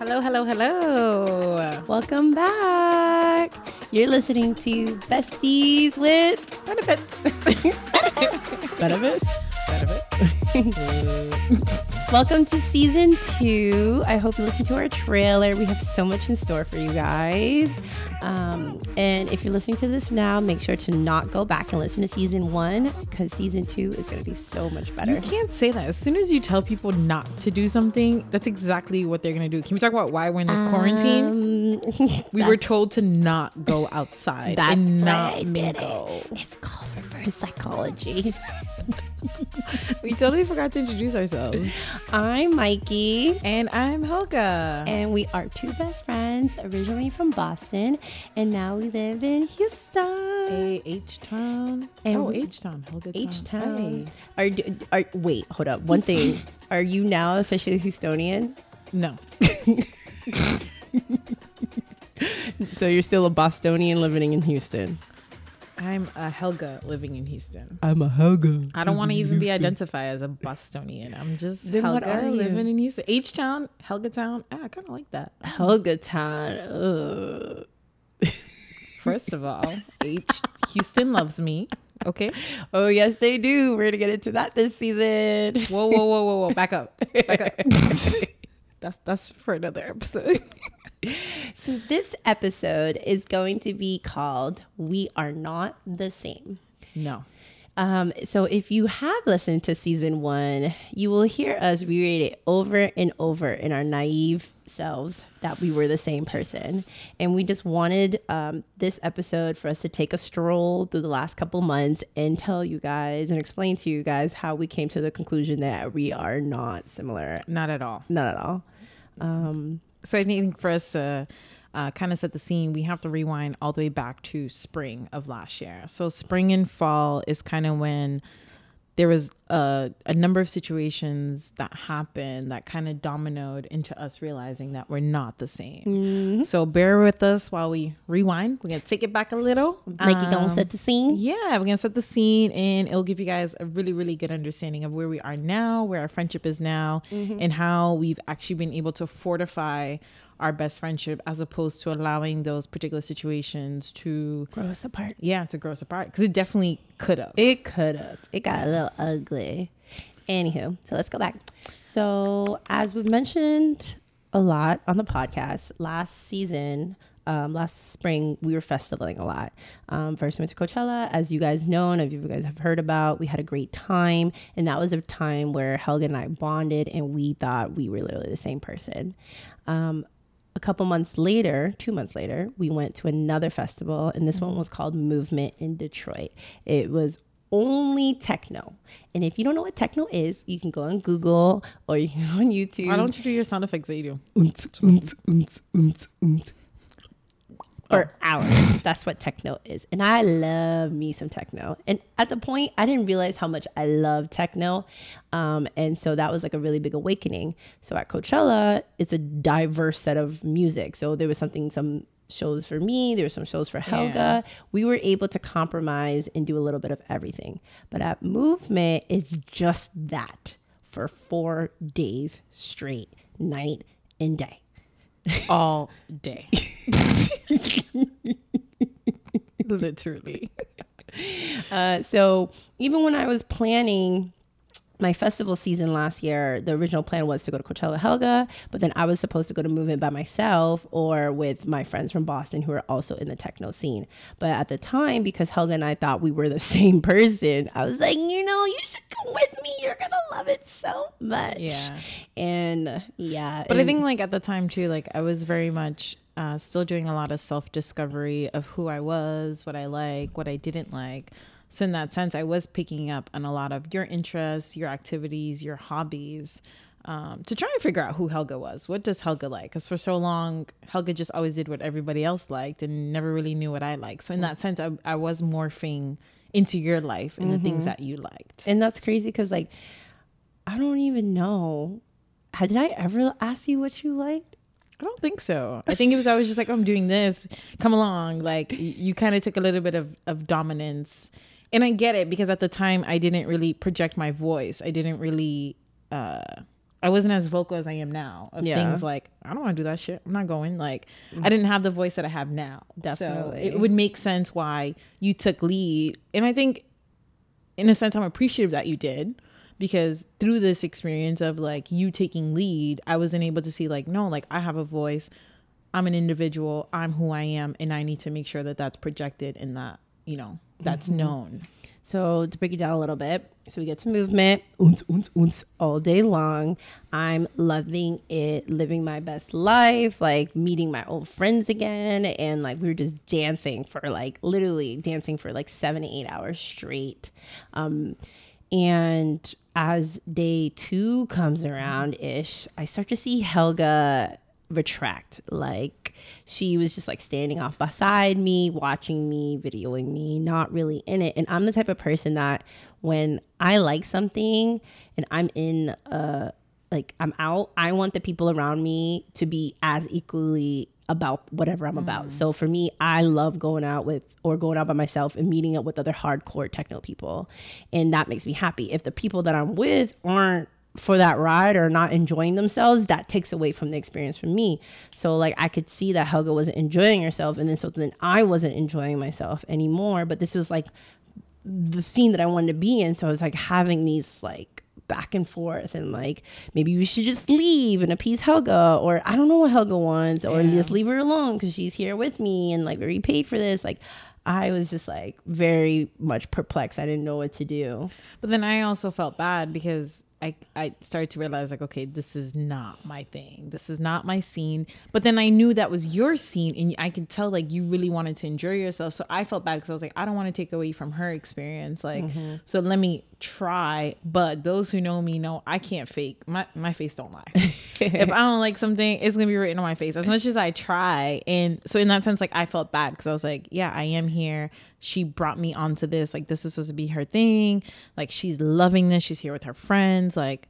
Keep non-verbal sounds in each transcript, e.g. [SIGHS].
Hello, hello, hello. Welcome back. You're listening to Besties with Benefits. Benefits. [LAUGHS] Benefits. [LAUGHS] Welcome to season two. I hope you listen to our trailer. We have so much in store for you guys. Um, and if you're listening to this now, make sure to not go back and listen to season one because season two is going to be so much better. You can't say that. As soon as you tell people not to do something, that's exactly what they're going to do. Can we talk about why we're in this quarantine? Um, [LAUGHS] We were told to not go outside That's and not mingle. it. It's called reverse psychology. [LAUGHS] [LAUGHS] We totally forgot to introduce ourselves. I'm Mikey. And I'm Helga. And we are two best friends, originally from Boston, and now we live in Houston. A H Town. Oh, H Town. Helga H Town. Town. Are, are wait, hold up. One thing. [LAUGHS] are you now officially Houstonian? No. [LAUGHS] So you're still a Bostonian living in Houston. I'm a Helga living in Houston. I'm a Helga. I don't want to even be identified as a Bostonian. I'm just Then what are you? living in Houston. H Town, Helga Town. Ah, I kind of like that. Helga Town. First of all, H Houston loves me. Okay. Oh yes, they do. We're gonna get into that this season. Whoa, whoa, whoa, whoa, whoa. Back up. Back up. [LAUGHS] that's that's for another episode. [LAUGHS] So this episode is going to be called "We Are Not the Same." No. Um, so if you have listened to season one, you will hear us reread it over and over in our naive selves that we were the same person. And we just wanted um, this episode for us to take a stroll through the last couple months and tell you guys and explain to you guys how we came to the conclusion that we are not similar. Not at all. Not at all. Um, So I think for us to uh, kind of set the scene, we have to rewind all the way back to spring of last year. So spring and fall is kind of when there was a, a number of situations that happened that kind of dominoed into us realizing that we're not the same. So bear with us while we rewind. We're gonna take it back a little. Mikey Um, gonna set the scene. yeah, we're gonna set the scene and it'll give you guys a really, really good understanding of where we are now, where our friendship is now, and how we've actually been able to fortify our best friendship as opposed to allowing those particular situations to Grow us apart. yeah, to grow us apart. Because it definitely could have. It could have. It got a little ugly. Anywho, so let's go back. So, as we've mentioned a lot on the podcast, last season, um, last spring, we were festivaling a lot. Um, first, we went to Coachella. As you guys know, and if you guys have heard about, we had a great time. And that was a time where Helga and I bonded and we thought we were literally the same person. Um, a couple months later, two months later, we went to another festival, and this one mm-hmm. was called Movement in Detroit. It was only techno. And if you don't know what techno is, you can go on Google or you can go on YouTube. Why don't you do your sound effects that you do? For [LAUGHS] hours. That's what techno is. And I love me some techno. And at the point, I didn't realize how much I love techno. Um, and so that was like a really big awakening. So at Coachella, it's a diverse set of music. So there was something, some shows for me, there were some shows for Helga. We were able to compromise and do a little bit of everything. But at Movement, it's just that for four days straight, night and day. All day. [LAUGHS] Literally. Uh, so even when I was planning my festival season last year, the original plan was to go to Coachella Helga, but then I was supposed to go to Movement by myself or with my friends from Boston who are also in the techno scene. But at the time, because Helga and I thought we were the [LAUGHS] same person, I was like, you know, you should come with me. You're gonna love it so much. Yeah. And yeah, But I think like at the time too, like I was very much uh, still doing a lot of self discovery of who I was, what I like, what I didn't like. So in that sense, I was picking up on a lot of your interests, your activities, your hobbies. Um, to try and figure out who Helga was. What does Helga like? Because for so long, Helga just always did what everybody else liked and never really knew what I liked. So in that sense, I, I was morphing into your life and the things that you liked. And that's crazy because, like, I don't even know. Had- Did I ever ask you what you liked? I don't think so. I think it was always just like, oh, I'm doing this. Come along. Like you kind of took a little bit of, of dominance. And I get it because at the time I didn't really project my voice. I didn't really uh I wasn't as vocal as I am now of Yeah. things like I don't want to do that shit. I'm not going. Like I didn't have the voice that I have now. Definitely. So it would make sense why you took lead. And I think in a sense I'm appreciative that you did because through this experience of like you taking lead, I wasn't able to see like no, like I have a voice. I'm an individual. I'm who I am and I need to make sure that that's projected and that, you know, that's known. So to break it down a little bit, so we get to movement, oons, oons, oons, all day long. I'm loving it, living my best life, like meeting my old friends again, and like we were just dancing for like literally dancing for like seven to eight hours straight. Um, and as day two comes around ish, I start to see Helga retract. Like she was just like standing off beside me, watching me, videoing me, not really in it. And I'm the type of person that when I like something and I'm in a like I'm out, I want the people around me to be as equally about whatever I'm about. Mm. So for me, I love going out with or going out by myself and meeting up with other hardcore techno people. And that makes me happy. If the people that I'm with aren't for that ride or not enjoying themselves, that takes away from the experience for me. So like I could see that Helga wasn't enjoying herself and then so then I wasn't enjoying myself anymore. But this was like the scene that I wanted to be in. So I was like having these like back and forth and like maybe we should just leave and appease Helga or I don't know what Helga wants or Yeah. just leave her alone because she's here with me and like we paid for this. Like I was just like very much perplexed. I didn't know what to do. But then I also felt bad because I I started to realize like okay this is not my thing. This is not my scene. But then I knew that was your scene and I could tell like you really wanted to enjoy yourself. So I felt bad because I was like I don't want to take away from her experience like mm-hmm. so let me try. But those who know me know I can't fake my my face don't lie. [LAUGHS] If I don't like something it's gonna be written on my face. As much as I try and so in that sense like I felt bad because I was like yeah I am here she brought me onto this like this was supposed to be her thing like she's loving this she's here with her friends like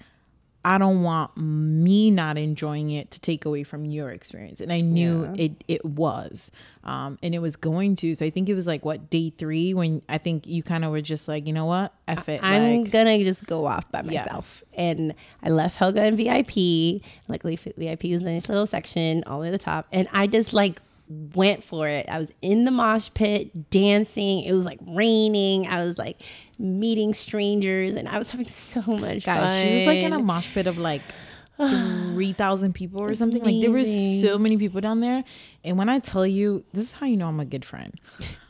i don't want me not enjoying it to take away from your experience and i knew Yeah. it it was um and it was going to so i think it was like what day three when i think you kind of were just like you know what F it I'm like gonna just go off by Yeah. myself. And I left Helga in VIP. Luckily, VIP was in this little section all the way at the top. And I just like went for it. I was in the mosh pit dancing. It was like raining. I was like meeting strangers and I was having so much guys fun. she was like in a mosh pit of like [SIGHS] 3000 people or something like there were so many people down there and when i tell you this is how you know i'm a good friend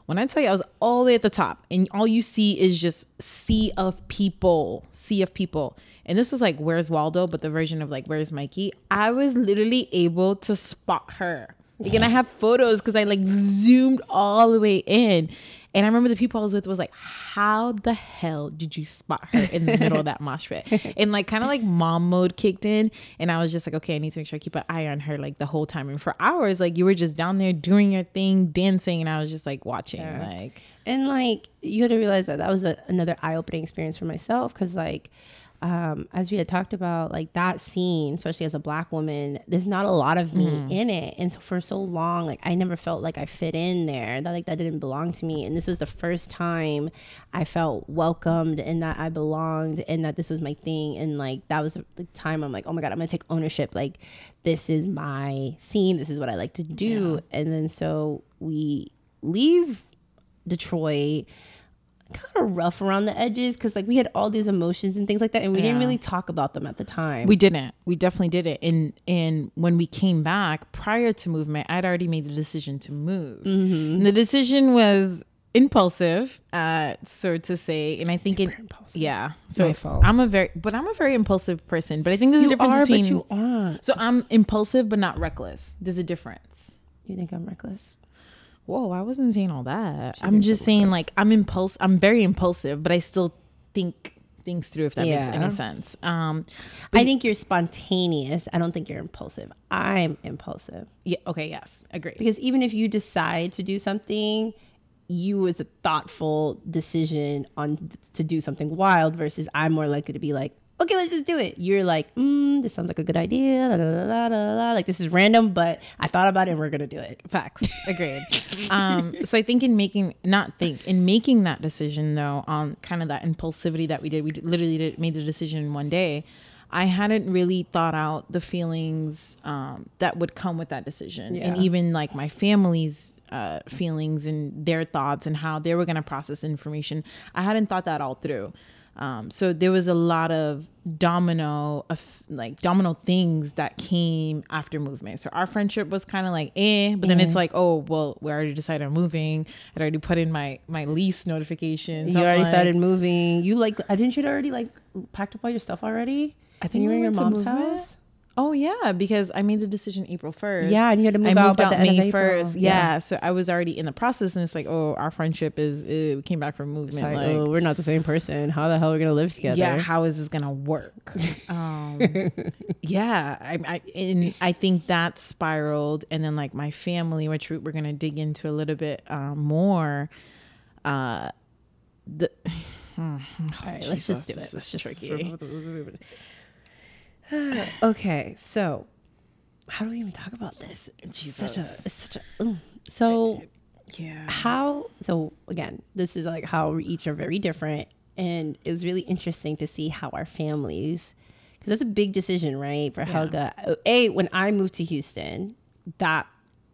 when i tell you i was all the way at the top and all you see is just sea of people sea of people and this was like where's waldo but the version of like where's mikey i was literally able to spot her like, and I have photos because I like zoomed all the way in. And I remember the people I was with was like, how the hell did you spot her in the middle of that mosh pit? [LAUGHS] And like kind of like mom mode kicked in. And I was just like, okay, I need to make sure I keep an eye on her like the whole time. And for hours, like you were just down there doing your thing, dancing. And I was just like watching, like, And like you had to realize that that was a, another eye-opening experience for myself because like um, as we had talked about, like that scene, especially as a black woman, there's not a lot of me in it, and so for so long, like I never felt like I fit in there. That like that didn't belong to me, and this was the first time I felt welcomed and that I belonged and that this was my thing, and like that was the time I'm like, oh my god, I'm gonna take ownership. Like this is my scene. This is what I like to do, and then so we leave Detroit kind of rough around the edges because like we had all these emotions and things like that and we didn't really talk about them at the time we didn't. We definitely did it. And and when we came back prior to movement, I'd already made the decision to move. And the decision was impulsive, uh, so to say. And I think it, impulsive. yeah. So My fault. I'm a very, but I'm a very impulsive person. But I think there's a difference are between. but you aren't so I'm impulsive, but not reckless. There's a difference. you think i'm reckless Whoa, I wasn't saying all that. She I'm just saying like I'm impulse. I'm very impulsive, but I still think things through. If that makes any sense. Um, i think you're spontaneous i don't think you're impulsive i'm impulsive yeah. Okay. Yes. Agree. because even if you decide to do something you with a thoughtful decision on to do something wild versus i'm more likely to be like okay let's just do it you're like mm, this sounds like a good idea la, la, la. like this is random but i thought about it and we're gonna do it Facts. Agreed. [LAUGHS] um, so I think in making, not think, in making that decision though, on kind of that impulsivity that we did, we literally did, made the decision in one day. I hadn't really thought out the feelings um, that would come with that decision, and even like my family's uh, feelings and their thoughts and how they were going to process information. I hadn't thought that all through. Um, so there was a lot of domino of like domino things that came after movement. So our friendship was kind of like eh, but then it's like oh well we already decided on moving. I'd already put in my my lease notifications. You I'm already like- started moving. You like? I didn't you already like packed up all your stuff already? I think you were in your mom's house. Oh yeah, because I made the decision April first. Yeah, and you had to move I out moved out the end of May April. first. Yeah. Yeah. so I was already in the process, and it's like, oh, our friendship is uh, we came back from movement. like, Like, oh, we're not the same person. How the hell are we gonna live together? yeah, how is this gonna work? [LAUGHS] um, yeah, I, I and I think that spiraled, and then like my family, which we- we're gonna dig into a little bit um, more. Uh, the [SIGHS] [SIGHS] All right, let's just do it. Let's this just tricky. [SIGHS] okay, so how do we even talk about this? It's such a, Jesus. such a. mm. So Yeah, how? So again, this is like how we each are very different, and it was really interesting to see how our families, because that's a big decision, right? For Helga, a when I moved to Houston, that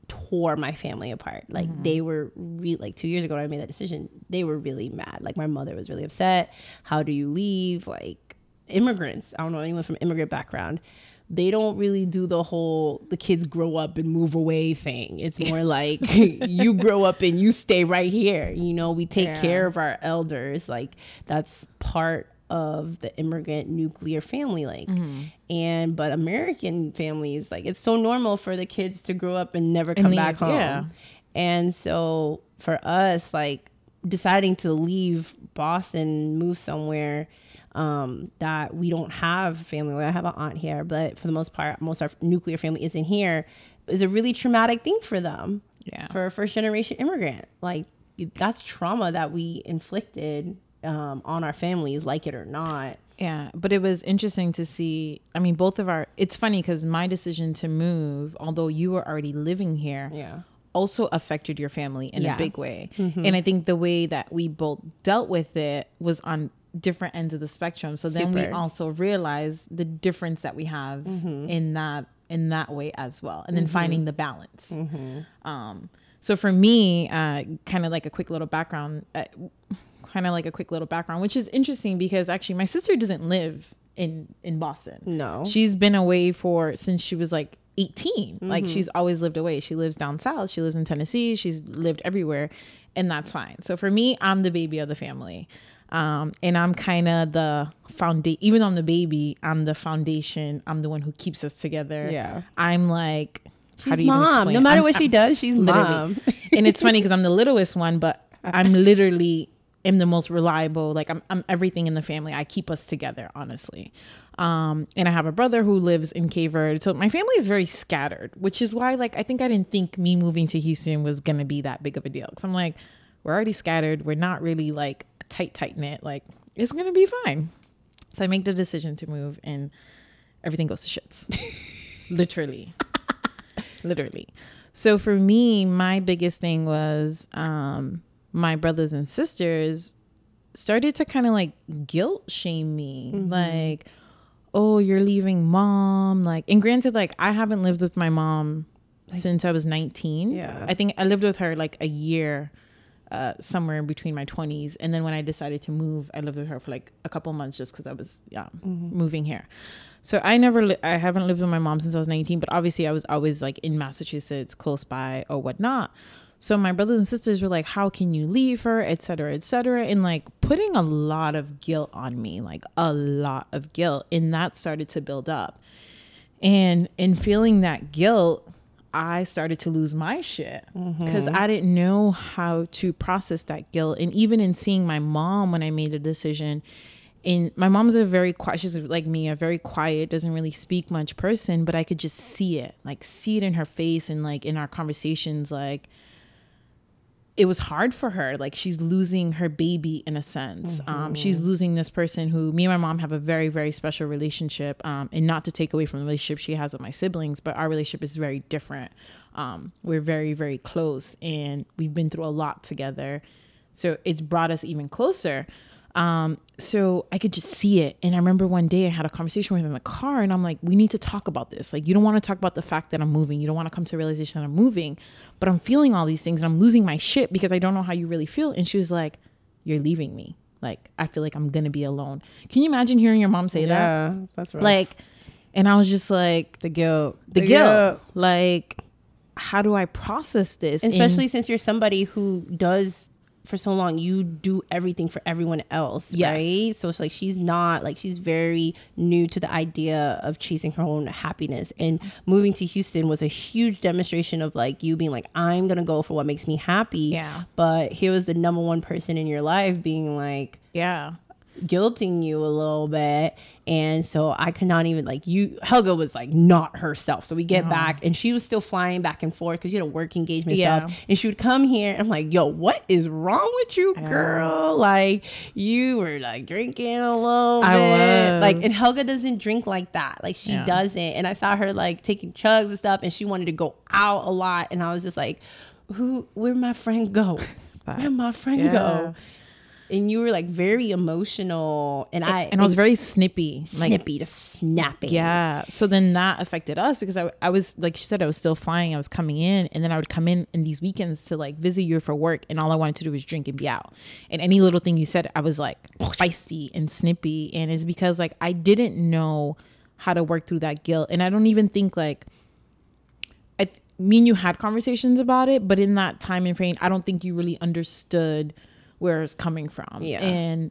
tore my family apart. Like Mm-hmm. they were re- like two years ago when I made that decision, they were really mad. Like my mother was really upset. How do you leave? Like immigrants, I don't know anyone from immigrant background. They don't really do the whole the kids grow up and move away thing. It's more [LAUGHS] like you grow up and you stay right here. You know, we take Yeah. care of our elders. Like that's part of the immigrant nuclear family like Mm-hmm. and but american families like it's so normal for the kids to grow up and never come leave, back home yeah. and so for us like deciding to leave boston move somewhere um, that we don't have family i have an aunt here but for the most part most of our nuclear family isn't here is a really traumatic thing for them Yeah. for a first generation immigrant like that's trauma that we inflicted um, on our families like it or not Yeah, but it was interesting to see. I mean, both of our. It's funny because my decision to move, although you were already living here, yeah also affected your family in Yeah. a big way. And I think the way that we both dealt with it was on different ends of the spectrum. So then we also realize the difference that we have in that in that way as well, and then finding the balance. Um, so for me, uh, kind of like a quick little background. Uh, kind of like a quick little background, which is interesting because actually my sister doesn't live in in Boston. no She's been away for since she was like 18. Like she's always lived away. She lives down south. She lives in Tennessee. She's lived everywhere, and that's fine. So for me, I'm the baby of the family. Um, and I'm kind of the foundation. Even though I'm the baby, I'm the foundation. I'm the one who keeps us together. Yeah. I'm like, how she's do you mom no matter I'm- what she does she's literally. mom and it's funny [LAUGHS] because I'm the littlest one, but I'm literally am the most reliable. Like I'm, I'm everything in the family. I keep us together, honestly. Um, and I have a brother who lives in Cape Verde, so my family is very scattered, which is why, like, I think I didn't think me moving to Houston was gonna be that big of a deal. Cause I'm like, we're already scattered. We're not really like tight, tight knit. Like, it's gonna be fine. So I make the decision to move, and everything goes to shits. [LAUGHS] Literally literally so for me my biggest thing was um my brothers and sisters started to kind of like guilt shame me like oh you're leaving mom like and granted like i haven't lived with my mom since i was 19 Yeah. i think i lived with her like a year uh, somewhere in between my 20s and then when i decided to move i lived with her for like a couple months just because i was yeah moving here. So i never li- i haven't lived with my mom since i was 19 but obviously i was always like in massachusetts close by or whatnot. So my brothers and sisters were like how can you leave her? et cetera et cetera. And like putting a lot of guilt on me like a lot of guilt. And that started to build up. And in feeling that guilt, I started to lose my shit mm-hmm. because I didn't know how to process that guilt. And even in seeing my mom when I made a decision, and my mom's a very quiet, she's like me, a very quiet, doesn't really speak much person, but I could just see it, like see it in her face and like in our conversations, like it was hard for her. Like she's losing her baby in a sense. Um, she's losing this person who me and my mom have a very, very special relationship. Um, and not to take away from the relationship she has with my siblings, but our relationship is very different. Um, we're very, very close and we've been through a lot together. So it's brought us even closer. Um, so I could just see it. And I remember one day I had a conversation with him in the car and I'm like, we need to talk about this. Like, you don't want to talk about the fact that I'm moving. You don't want to come to a realization that I'm moving, but I'm feeling all these things and I'm losing my shit because I don't know how you really feel. And she was like, you're leaving me. Like, I feel like I'm going to be alone. Can you imagine hearing your mom say that? Yeah, that's right. Like, and I was just like, the guilt. the, guilt. Like, how do I process this? And- especially since you're somebody who does for so long you do everything for everyone else Yes. right so it's like she's not like she's very new to the idea of chasing her own happiness and moving to houston was a huge demonstration of like you being like i'm gonna go for what makes me happy Yeah. but here was the number one person in your life being like yeah. Guilting you a little bit. And so i could not even like you helga was like not herself. So we get back and she was still flying back and forth because you had a work engagement Yeah. stuff. And she would come here. And i'm like yo what is wrong with you girl? Like you were like drinking a little I bit. Was. like and helga doesn't drink like that. Like she Yeah. doesn't. And i saw her like taking chugs and stuff and she wanted to go out a lot. And i was just like who where'd my friend go? [LAUGHS] Where'd my friend Yeah. go and you were like very emotional and i And I was very snippy. Like, snippy to snapping Yeah. So then that affected us because I, I was, like she said, I was still flying. I was coming in and then I would come in in these weekends to like visit you for work. And all I wanted to do was drink and be out. And any little thing you said, I was like feisty and snippy. And it's because like I didn't know how to work through that guilt. And I don't even think like, I, th- me and you had conversations about it, but in that time and frame, I don't think you really understood where it's coming from. Yeah. And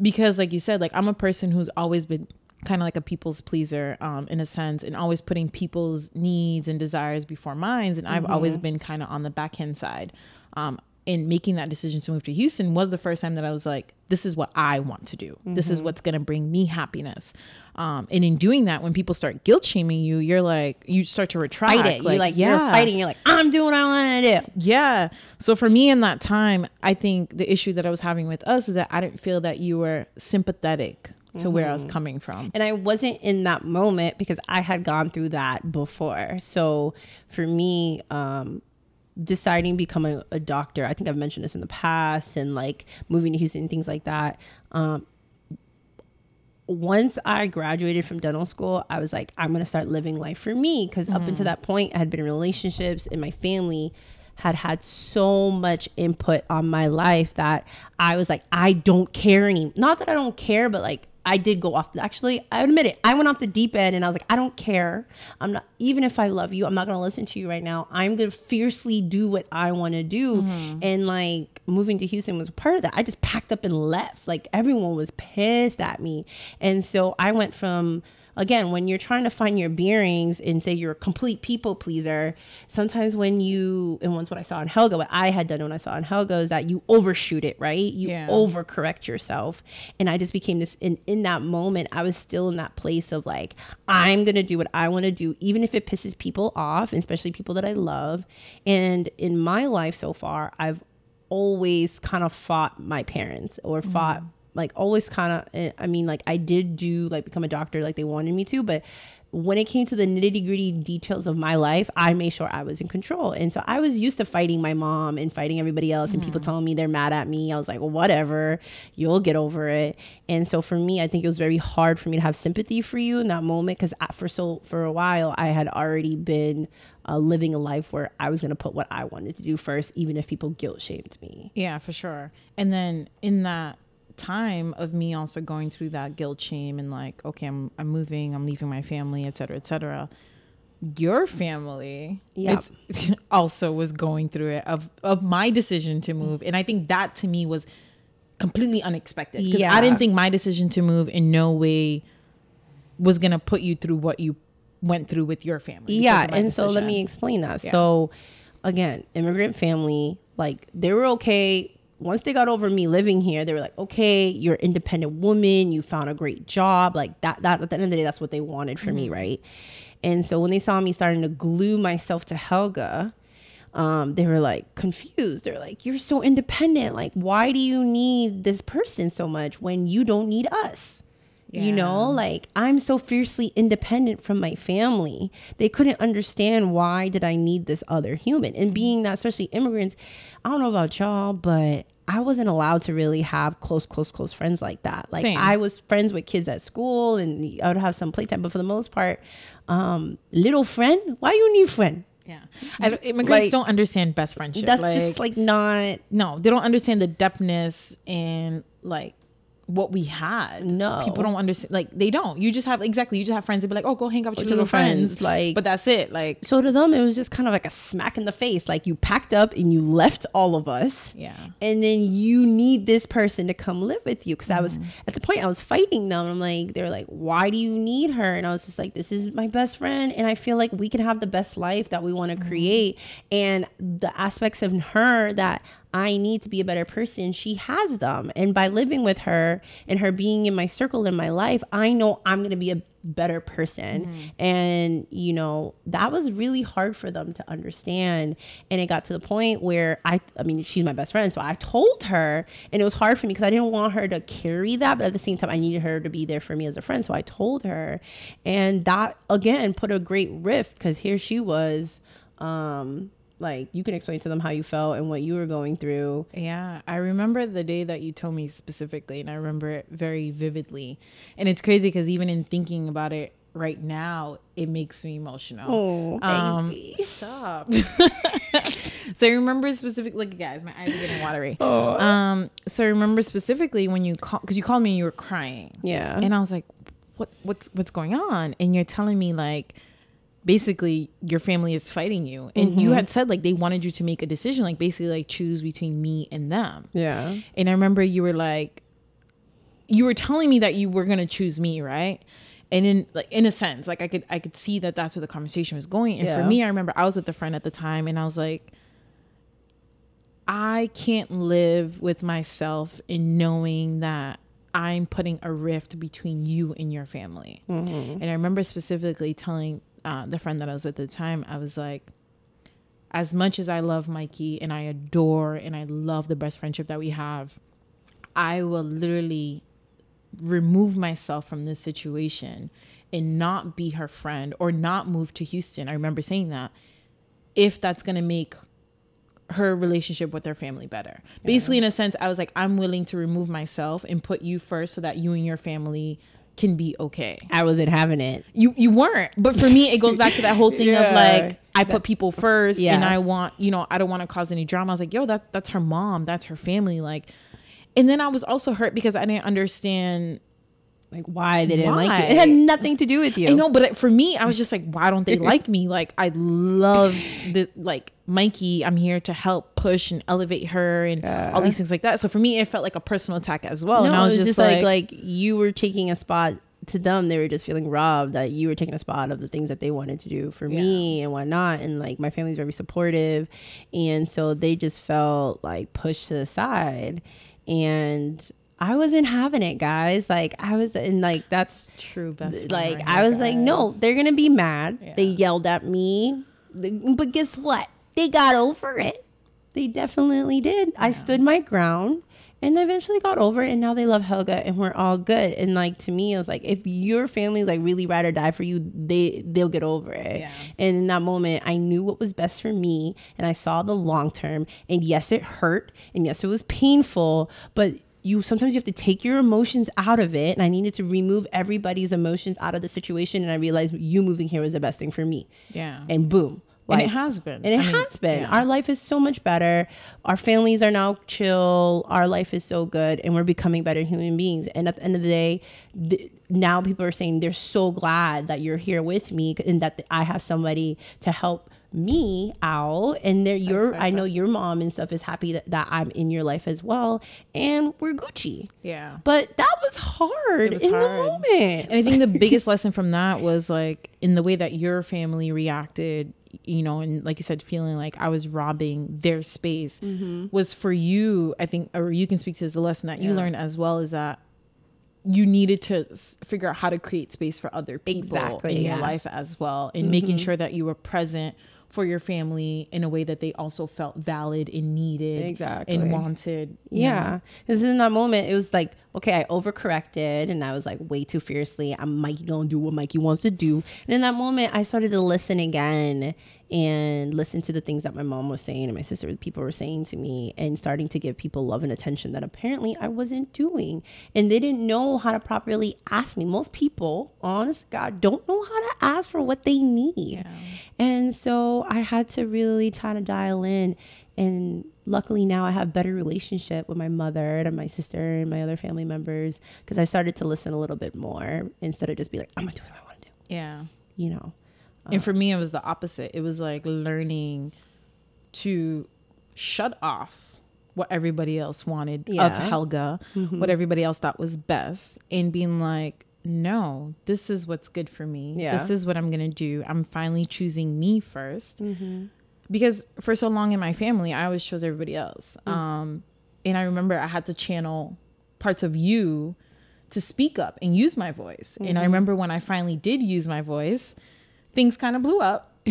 because like you said, like I'm a person who's always been kind of like a people's pleaser, um, in a sense, and always putting people's needs and desires before mine. And I've always been kind of on the backhand side. Um, and making that decision to move to Houston was the first time that I was like, this is what I want to do. This is what's going to bring me happiness. Um, and in doing that, when people start guilt shaming you, you're like, you start to retract. fight it you're like you're fighting you're like i'm doing what i want to do Yeah. So for me in that time, I think the issue that I was having with us is that I didn't feel that you were sympathetic to where I was coming from. and i wasn't in that moment because i had gone through that before so for me um deciding becoming a doctor i think i've mentioned this in the past and like moving to houston and things like that um once I graduated from dental school, I was like, I'm gonna start living life for me. Because up until that point, I had been in relationships, and my family had had so much input on my life that I was like, I don't care any. Not that I don't care, but like I did go off. Actually, I admit it. I went off the deep end, and I was like, I don't care. I'm not even if I love you. I'm not gonna listen to you right now. I'm gonna fiercely do what I want to do, mm-hmm. and like moving to Houston was part of that. I just packed up and left. Like everyone was pissed at me. And so I went from again, when you're trying to find your bearings and say you're a complete people pleaser, sometimes when you and once what I saw in Helga, what I had done when I saw in Helga is that you overshoot it, right? You Yeah. overcorrect yourself. And I just became this in, in that moment, I was still in that place of like, I'm gonna do what I wanna do, even if it pisses people off, especially people that I love. And in my life so far, I've always kind of fought my parents or fought mm. Like always kind of i mean like i did do like become a doctor like they wanted me to but when it came to the nitty gritty details of my life i made sure i was in control. And so i was used to fighting my mom and fighting everybody else and people telling me they're mad at me. I was like well, whatever you'll get over it. And so for me i think it was very hard for me to have sympathy for you in that moment because for so for a while i had already been uh, living a life where i was going to put what i wanted to do first even if people guilt shamed me. Yeah, for sure. And then in that time of me also going through that guilt shame and like, okay, I'm I'm moving, I'm leaving my family, et cetera, et cetera. Your family Yeah. [LAUGHS] also was going through it of of my decision to move. And I think that to me was completely unexpected. Because Yeah. I didn't think my decision to move in no way was gonna put you through what you went through with your family. yeah and so let me explain that Yeah. so again immigrant family like they were okay once they got over me living here they were like okay you're an independent woman you found a great job like that that at the end of the day that's what they wanted for me right and so when they saw me starting to glue myself to helga um, they were like confused. They're like, "You're so independent. Like, why do you need this person so much when you don't need us?" You know, like I'm so fiercely independent from my family. They couldn't understand why did I need this other human. And being that especially immigrants, I don't know about y'all, but I wasn't allowed to really have close, close, close friends like that. Like Same. I was friends with kids at school and I would have some playtime, but for the most part, um, little friend, why you need friend? Yeah, I immigrants Like- don't understand best friendship. That's like, just like not no, they don't understand the depthness and like what we had. No. people don't understand. Like they don't. You just have exactly. You just have friends that be like, oh, go hang out with your little little friends, friends. like- but that's it. Like so to them it was just kind of like a smack in the face. Like you packed up and you left all of us. yeah, and then you need this person to come live with you because I was mm-hmm. at the point I was fighting them. I'm like, they were like, why do you need her? And I was just like, this is my best friend, and I feel like we can have the best life that we want to mm-hmm. create, and the aspects of her that I need to be a better person, she has them, and by living with her and her being in my circle in my life, I know I'm gonna be a better person. And you know that was really hard for them to understand. And it got to the point where i i mean she's my best friend so i told her and it was hard for me because i didn't want her to carry that but at the same time i needed her to be there for me as a friend so i told her. And that again put a great rift because here she was um like you can explain to them how you felt and what you were going through Yeah, I remember the day that you told me specifically, and I remember it very vividly. And it's crazy because even in thinking about it right now, it makes me emotional. oh Um, baby stop. [LAUGHS] so I remember specifically, look, guys, my eyes are getting watery. Oh. Um, so I remember specifically when you called because you called me and you were crying, yeah and I was like, "What? What's what's going on?" And you're telling me like. Basically, your family is fighting you, and you mm-hmm. had said like they wanted you to make a decision, like basically like choose between me and them. yeah And I remember you were like, you were telling me that you were gonna choose me, right? And in like in a sense, like I could I could see that that's where the conversation was going. And Yeah. for me, I remember I was with a friend at the time, and I was like, I can't live with myself in knowing that I'm putting a rift between you and your family. Mm-hmm. And I remember specifically telling uh, the friend that I was with at the time, I was like, as much as I love Mikey and I adore and I love the best friendship that we have, I will literally remove myself from this situation and not be her friend or not move to Houston. I remember saying that if that's going to make her relationship with her family better. Basically, in a sense, I was like, I'm willing to remove myself and put you first so that you and your family can be okay. i wasn't having it You you weren't, but for me, it goes back to that whole thing of [LAUGHS] like I put people first, Yeah. and I want you know I don't want to cause any drama. I was like, yo, that that's her mom, that's her family, like. And then I was also hurt because I didn't understand. Like why they didn't like Why? you it had nothing to do with you I know, but for me, I was just like, why don't they [LAUGHS] like me? Like, I love the like Mikey. I'm here to help push and elevate her and all these things like that. So for me, it felt like a personal attack as well. No, and I was, it just, like, like you were taking a spot to them. They were just feeling robbed that you were taking a spot of the things that they wanted to do for me and whatnot. And like my family's very supportive, and so they just felt like pushed to the side, and I wasn't having it, guys. Like I was, and like that's true best. like I was like, no, they're gonna be mad. They yelled at me, but guess what? They got over it. They definitely did. I stood my ground and eventually got over it. And now they love Helga and we're all good. And like to me, I was like, if your family like really ride or die for you, they they'll get over it. Yeah. And in that moment, I knew what was best for me and I saw the long term. And yes, it hurt. And yes, it was painful, but you sometimes you have to take your emotions out of it. And I needed to remove everybody's emotions out of the situation. And I realized you moving here was the best thing for me. yeah, And boom. and it has been, and it I mean, has been. yeah. Our life is so much better. Our families are now chill. Our life is so good, and we're becoming better human beings. And at the end of the day, th- now people are saying they're so glad that you're here with me, and that I have somebody to help me out. And they're your, I know your mom and stuff is happy that, that I'm in your life as well, and we're Gucci. yeah. But that was hard was in the hard. moment. And I think the [LAUGHS] biggest lesson from that was like in the way that your family reacted, you know, and like you said, feeling like I was robbing their space mm-hmm. was for you, I think, or you can speak to this, the lesson that you Yeah. learned as well is that you needed to figure out how to create space for other people Exactly, in yeah. your life as well and making mm-hmm. sure that you were present for your family in a way that they also felt valid and needed Exactly. and wanted you know. Yeah. Because in that moment, it was like, okay, I overcorrected and I was like way too fiercely. I'm Mikey gonna do what Mikey wants to do. And in that moment, I started to listen again and listen to the things that my mom was saying and my sister, people were saying to me, and starting to give people love and attention that apparently I wasn't doing. And they didn't know how to properly ask me. Most people, honest God, don't know how to ask for what they need. Yeah. And so I had to really try to dial in and luckily now I have better relationship with my mother and my sister and my other family members because I started to listen a little bit more instead of just be like, I'm gonna do what I want to do. Yeah. You know. And for me, it was the opposite. It was like learning to shut off what everybody else wanted of Yeah. Mm-hmm. Helga, what everybody else thought was best, and being like, no, this is what's good for me. Yeah. This is what I'm going to do. I'm finally choosing me 1st Mm-hmm. Because for so long in my family, I always chose everybody else. Mm. Um, and I remember I had to channel parts of you to speak up and use my voice. And I Mm-hmm. remember when I finally did use my voice, things kind of blew up. [LAUGHS]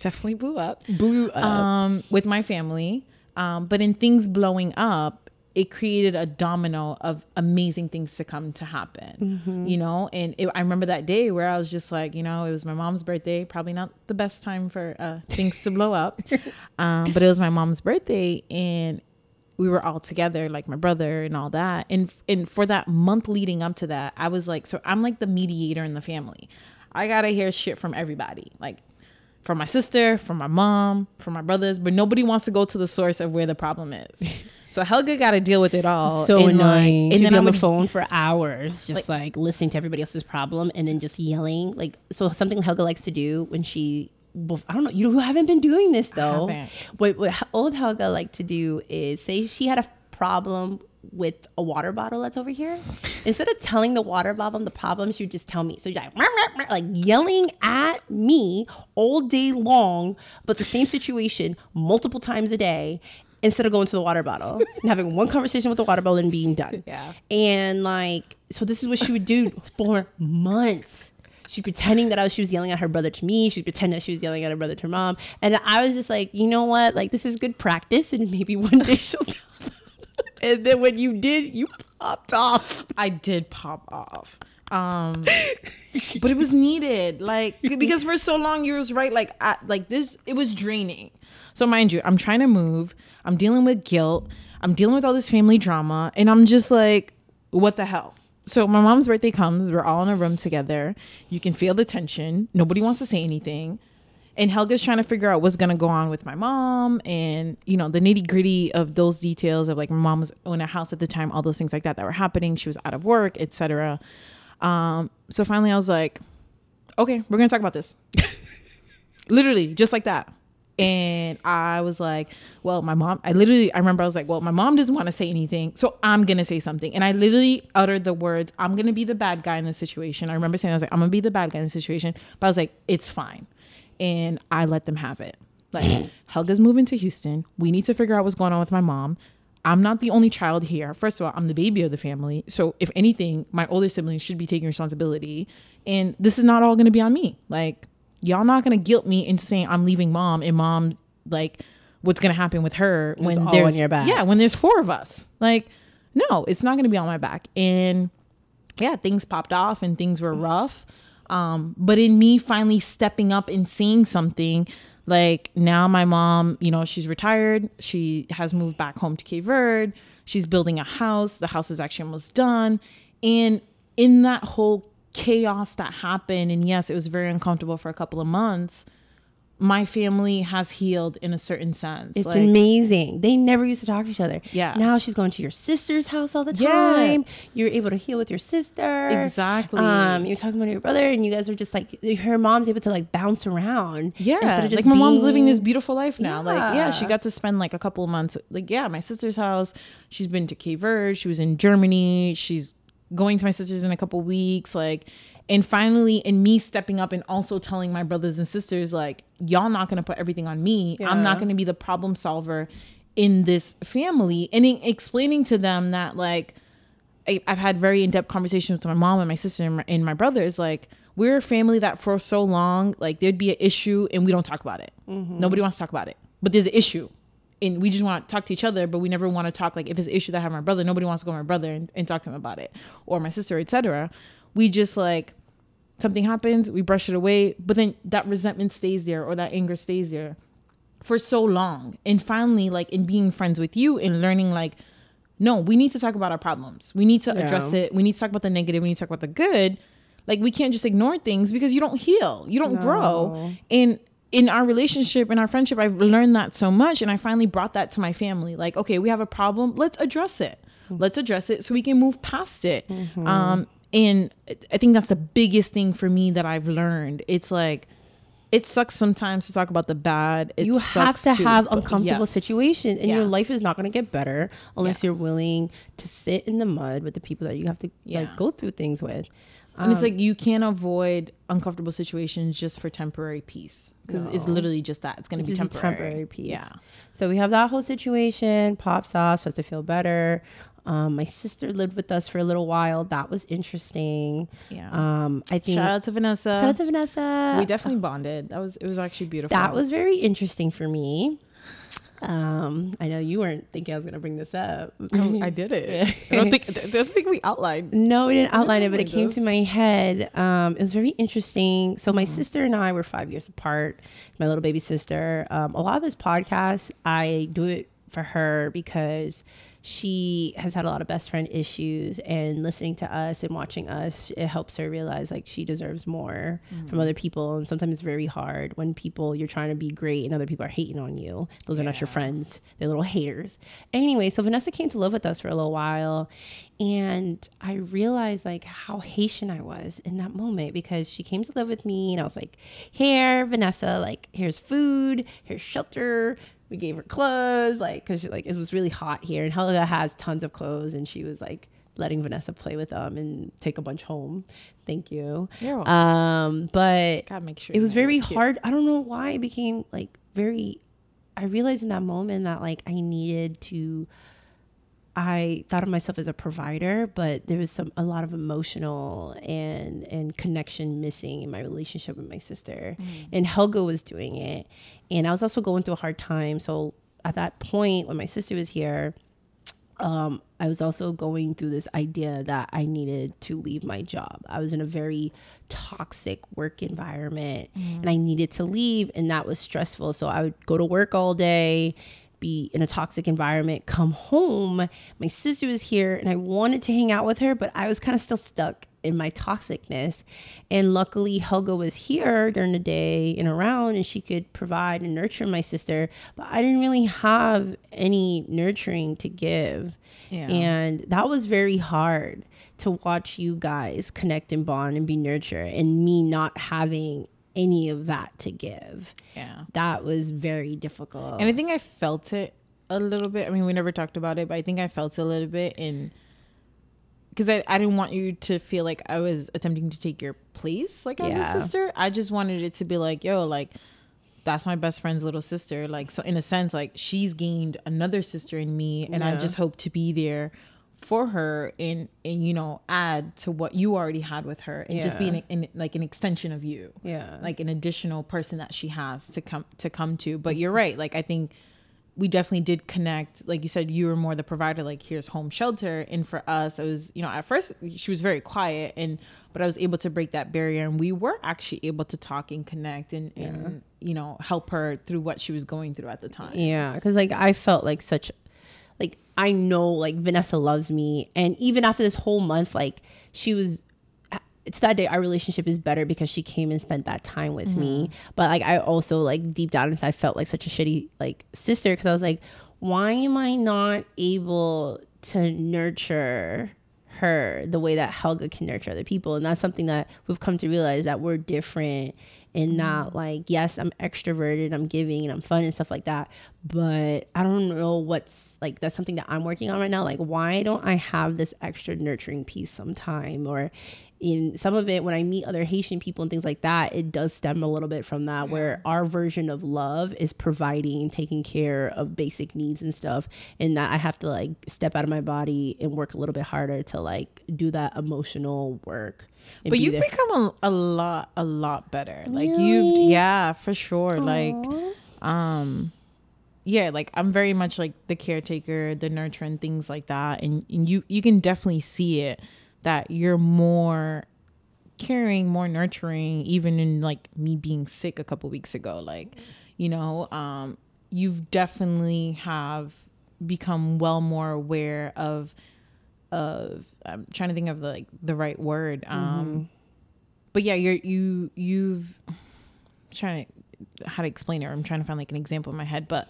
Definitely blew up Blew up. um, with my family. Um, but in things blowing up, it created a domino of amazing things to come to happen, you know? And it, I remember that day where I was just like, you know, it was my mom's birthday, probably not the best time for uh, things to blow up. [LAUGHS] Um, but it was my mom's birthday and we were all together, like my brother and all that. And, and for that month leading up to that, I was like, so I'm like the mediator in the family. I gotta hear shit from everybody. Like, from my sister, from my mom, from my brothers, but nobody wants to go to the source of where the problem is. [LAUGHS] So Helga got to deal with it all. so and, like- annoying. and then on would the phone for hours, just like, listening to everybody else's problem and then just yelling. Like so, something Helga likes to do when she. I don't know. You know, who haven't been doing this though. What, what old Helga liked to do is say she had a problem with a water bottle that's over here. Instead of telling the water bottle the problem, she would just tell me. So like, "Meow, meow, meow," like yelling at me all day long, but the same situation multiple times a day. Instead of going to the water bottle and having one conversation with the water bottle and being done. [LAUGHS] Yeah. And like, so this is what she would do for months. She pretending that I was, she was yelling at her brother to me. She pretended that she was yelling at her brother to her mom. And I was just like, you know what? Like, this is good practice. And maybe one day she'll [LAUGHS] tell them. And then when you did, you popped off. I did pop off. Um, but it was needed, like because for so long you was right, like I, like this, it was draining. So mind you, I'm trying to move. I'm dealing with guilt. I'm dealing with all this family drama, and I'm just like, what the hell? So my mom's birthday comes. We're all in a room together. You can feel the tension. Nobody wants to say anything. And Helga's trying to figure out what's gonna go on with my mom and you know the nitty gritty of those details of like my mom was in a house at the time, all those things like that that were happening. She was out of work, etc. Um, so finally, I was like, okay, we're gonna talk about this. [LAUGHS] literally, just like that. And I was like, well, my mom, I literally, I remember I was like, well, my mom doesn't want to say anything. So I'm going to say something. And I literally uttered the words, I'm going to be the bad guy in this situation. I remember saying, I was like, I'm going to be the bad guy in the situation. But I was like, it's fine. And I let them have it. Like, [LAUGHS] Helga's moving to Houston. We need to figure out what's going on with my mom. I'm not the only child here. First of all, I'm the baby of the family. So if anything, my older siblings should be taking responsibility. And this is not all going to be on me. Like, y'all not going to guilt me into saying I'm leaving mom and mom, like, what's going to happen with her when all there's on your back. Yeah, when there's four of us. Like, no, it's not going to be on my back. And yeah, things popped off and things were rough. Um, but in me finally stepping up and saying something, like now my mom, you know, she's retired. She has moved back home to Cape Verde. She's building a house. The house is actually almost done. And in that whole chaos that happened, and yes, it was very uncomfortable for a couple of months, my family has healed in a certain sense. It's Like, amazing. They never used to talk to each other. Yeah. Now she's going to your sister's house all the time. Yeah. You're able to heal with your sister. Exactly. Um, you're talking about your brother, and you guys are just like her mom's able to like bounce around. Yeah, instead of just like my mom's living this beautiful life now. Like, yeah, she got to spend like a couple of months. Like, yeah, my sister's house. She's been to Cape Verde. She was in Germany. She's going to my sister's in a couple weeks. Like, and finally, in me stepping up and also telling my brothers and sisters, like, y'all not gonna put everything on me. I'm not gonna be the problem solver in this family, and in explaining to them that like. I, I've had very in-depth conversations with my mom and my sister and my, and my brothers. Like we're a family that for so long, like there'd be an issue and we don't talk about it. Mm-hmm. Nobody wants to talk about it, but there's an issue, and we just want to talk to each other, but we never want to talk like if it's an issue that I have my brother, nobody wants to go to my brother and, and talk to him about it or my sister, etc. We just like something happens, we brush it away, but then that resentment stays there or that anger stays there for so long. And finally, like in being friends with you and learning like, no, we need to talk about our problems. We need to address it. We need to talk about the negative. We need to talk about the good. Like we can't just ignore things because you don't heal. You don't grow. No. And in our relationship, in our friendship, I've learned that so much. And I finally brought that to my family. Like, okay, we have a problem. Let's address it. Let's address it so we can move past it. Um, and I think that's the biggest thing for me that I've learned. It's like, it sucks sometimes to talk about the bad. It you have to have but uncomfortable yes. situations and your life is not going to get better unless Yeah. you're willing to sit in the mud with the people that you have to Yeah. like go through things with And it's um, like you can't avoid uncomfortable situations just for temporary peace because it's literally just that. It's going to be temporary. temporary peace. Yeah. so we have that whole situation pops off starts to feel better um, my sister lived with us for a little while that was interesting Yeah. um, i think Shout out to Vanessa. shout out to vanessa we definitely bonded. That was it was actually beautiful. that was very interesting for me um, i know you weren't thinking i was going to bring this up I, I did it. I don't think I don't think we outlined. No, we didn't outline it, but it came to my head. Um, it was very interesting. So my sister and I were five years apart. My little baby sister. Um, a lot of this podcast, I do it for her because she has had a lot of best friend issues and listening to us and watching us it helps her realize like she deserves more from mm-hmm. other people. And sometimes it's very hard when people you're trying to be great and other people are hating on you. Those are not your friends. They're little haters. Anyway so vanessa came to live with us for a little while and i realized like how haitian i was in that moment because she came to live with me and i was like here vanessa like here's food here's shelter we gave her clothes like because she, like it was really hot here and helga has tons of clothes and she was like letting vanessa play with them and take a bunch home thank you You're welcome. um but Gotta make sure it was very hard. I don't know why it became like very. I realized in that moment that like I needed to. I thought of myself as a provider, but there was some a lot of emotional and and connection missing in my relationship with my sister. And Helga was doing it, and I was also going through a hard time. So at that point, when my sister was here, um, I was also going through this idea that I needed to leave my job. I was in a very toxic work environment and I needed to leave, and that was stressful. So I would go to work all day, be in a toxic environment, come home. My sister was here and I wanted to hang out with her, but I was kind of still stuck in my toxicness. And luckily, Helga was here during the day and around, and she could provide and nurture my sister. But I didn't really have any nurturing to give. Yeah. And that was very hard to watch you guys connect and bond and be nurtured, and me not having any of that to give. Yeah. That was very difficult. And I think I felt it a little bit. I mean, we never talked about it, but I think I felt it a little bit in because I, I didn't want you to feel like I was attempting to take your place, like as Yeah. a sister. I just wanted it to be like, yo, like that's my best friend's little sister. Like, so in a sense, like she's gained another sister in me, and I just hope to be there for her and and you know add to what you already had with her and just be Yeah. an, an like an extension of you. Yeah. like an additional person that she has to come to come to. But you're right. Like i think we definitely did connect. Like you said you were more the provider like here's home shelter. And for us it was you know at first she was very quiet and but i was able to break that barrier. And we were actually able to talk and connect and, and you know help her through what she was going through at the time. Yeah, because like I felt like such, like I know like Vanessa loves me, and even after this whole month, like she was. Uh, to that day our relationship is better because she came and spent that time with me. Mm-hmm. But like I also like deep down inside felt like such a shitty like sister because I was like, why am I not able to nurture her the way that Helga can nurture other people? And that's something that we've come to realize that we're different in that mm-hmm. like yes i'm extroverted i'm giving and i'm fun and stuff like that. But i don't know what's like that's something that i'm working on right now. Like why don't i have this extra nurturing piece sometime? Or in some of it when i meet other haitian people and things like that it does stem a little bit from that where our version of love is providing taking care of basic needs and stuff and that i have to like step out of my body and work a little bit harder to like do that emotional work but you've there. become a, a lot a lot better like you've yeah for sure like um yeah, like I'm very much like the caretaker, the nurturer, and things like that. And, and you you can definitely see it that you're more caring, more nurturing, even in like me being sick a couple weeks ago. Like, you know, um, you've definitely have become well more aware of of I'm trying to think of the, like the right word. Um but yeah, you're you you've I'm trying to how to explain it. Or I'm trying to find like an example in my head, but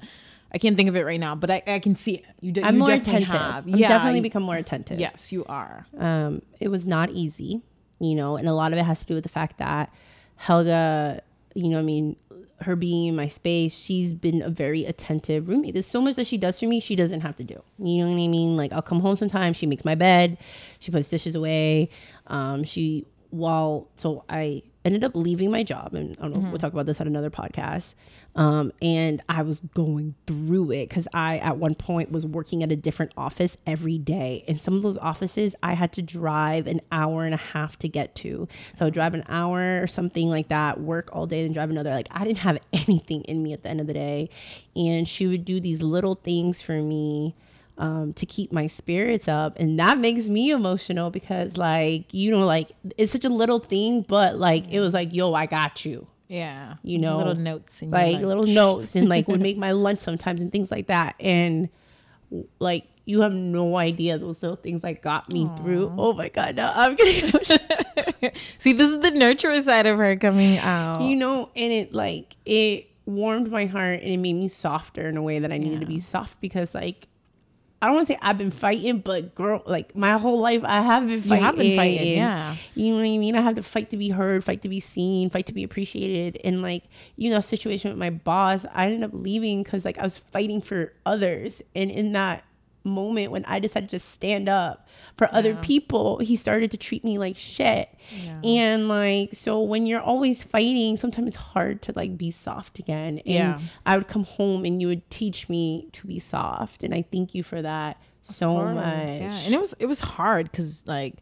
I can't think of it right now. But I, I can see it. You, de- I'm you more definitely attentive. have. I've yeah, definitely you- become more attentive. Yes, you are. Um, it was not easy, you know, and a lot of it has to do with the fact that Helga, you know, I mean, her being in my space, she's been a very attentive roommate. There's so much that she does for me, she doesn't have to do. You know what I mean? Like, I'll come home sometimes, she makes my bed, she puts dishes away. Um, she, while, so I ended up leaving my job, and I don't know, we'll talk about this on another podcast. Um, and I was going through it because I, at one point, was working at a different office every day. And some of those offices I had to drive an hour and a half to get to. So I would drive an hour or something like that, work all day, and drive another. Like I didn't have [LAUGHS] anything in me at the end of the day. And she would do these little things for me um, to keep my spirits up. And that makes me emotional because, like, you know, like it's such a little thing, but like it was like, yo, I got you. Yeah, You know, little notes and like little notes and like would [LAUGHS] make my lunch sometimes and things like that. And like you have no idea those little things like got me through. Oh my god no i'm getting [LAUGHS] emotional. See, this is the nurturer side of her coming out. you know and it like it warmed my heart and it made me softer in a way that i needed to be soft because like I don't want to say I've been fighting, but girl, like my whole life, I have been fighting. You have been fighting, yeah. You know what I mean? I have to fight to be heard, fight to be seen, fight to be appreciated. And like, you know, situation with my boss, I ended up leaving because like I was fighting for others. And in that moment when I decided to stand up for other people, he started to treat me like shit. And like, so when you're always fighting, sometimes it's hard to like be soft again. And Yeah. I would come home and you would teach me to be soft. And I thank you for that so course, much. Yeah, and it was it was hard because like,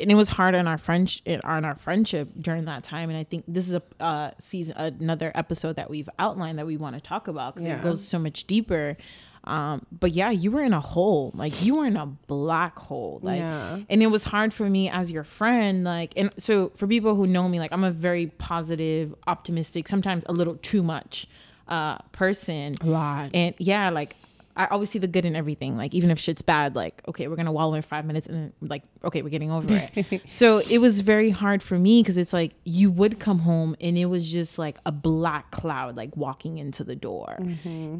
and it was hard on our French on our friendship during that time. And I think this is a uh, season another episode that we've outlined that we want to talk about because Yeah. it goes so much deeper. Um, but yeah, you were in a hole, like you were in a black hole, like, Yeah. and it was hard for me as your friend, like, and so for people who know me, like, I'm a very positive, optimistic, sometimes a little too much, uh, person. A lot. And yeah, like I always see the good in everything. Like even if shit's bad, like okay, we're gonna wallow in five minutes, and then like okay, we're getting over it. [LAUGHS] so it was very hard for me because it's like you would come home and it was just like a black cloud, like walking into the door,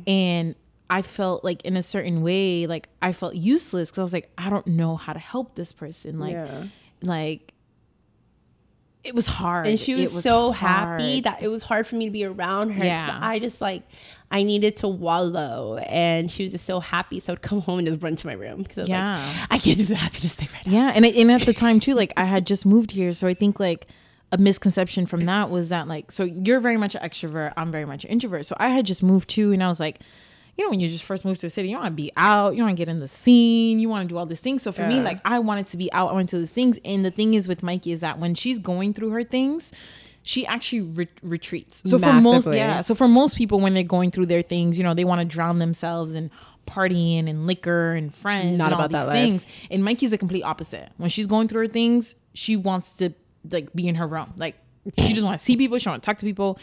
and I felt like in a certain way, like I felt useless because I was like, I don't know how to help this person, like Yeah. like. It was hard. and she It was, so hard. happy that it was hard for me to be around her. Yeah. I just like I needed to wallow, and she was just so happy. So I'd come [LAUGHS] home and just run to my room because I was Yeah. like, I can't do the happiness thing right now. Yeah, and I, and at the time too, like I [LAUGHS] had just moved here, so I think like a misconception from that was that like so you're very much an extrovert, I'm very much an introvert. So I had just moved too, and I was like, you know, when you just first move to a city, you want to be out, you want to get in the scene, you want to do all these things. So for me, like I wanted to be out, I wanted to do these things. And the thing is with Mikey is that when she's going through her things. She actually re- retreats. So for most, yeah. So for most people, when they're going through their things, you know, they want to drown themselves in partying and liquor and friends Not and all about that life. things. And Mikey's the complete opposite. When she's going through her things, she wants to like be in her room. Like she just want to see people, she want to talk to people,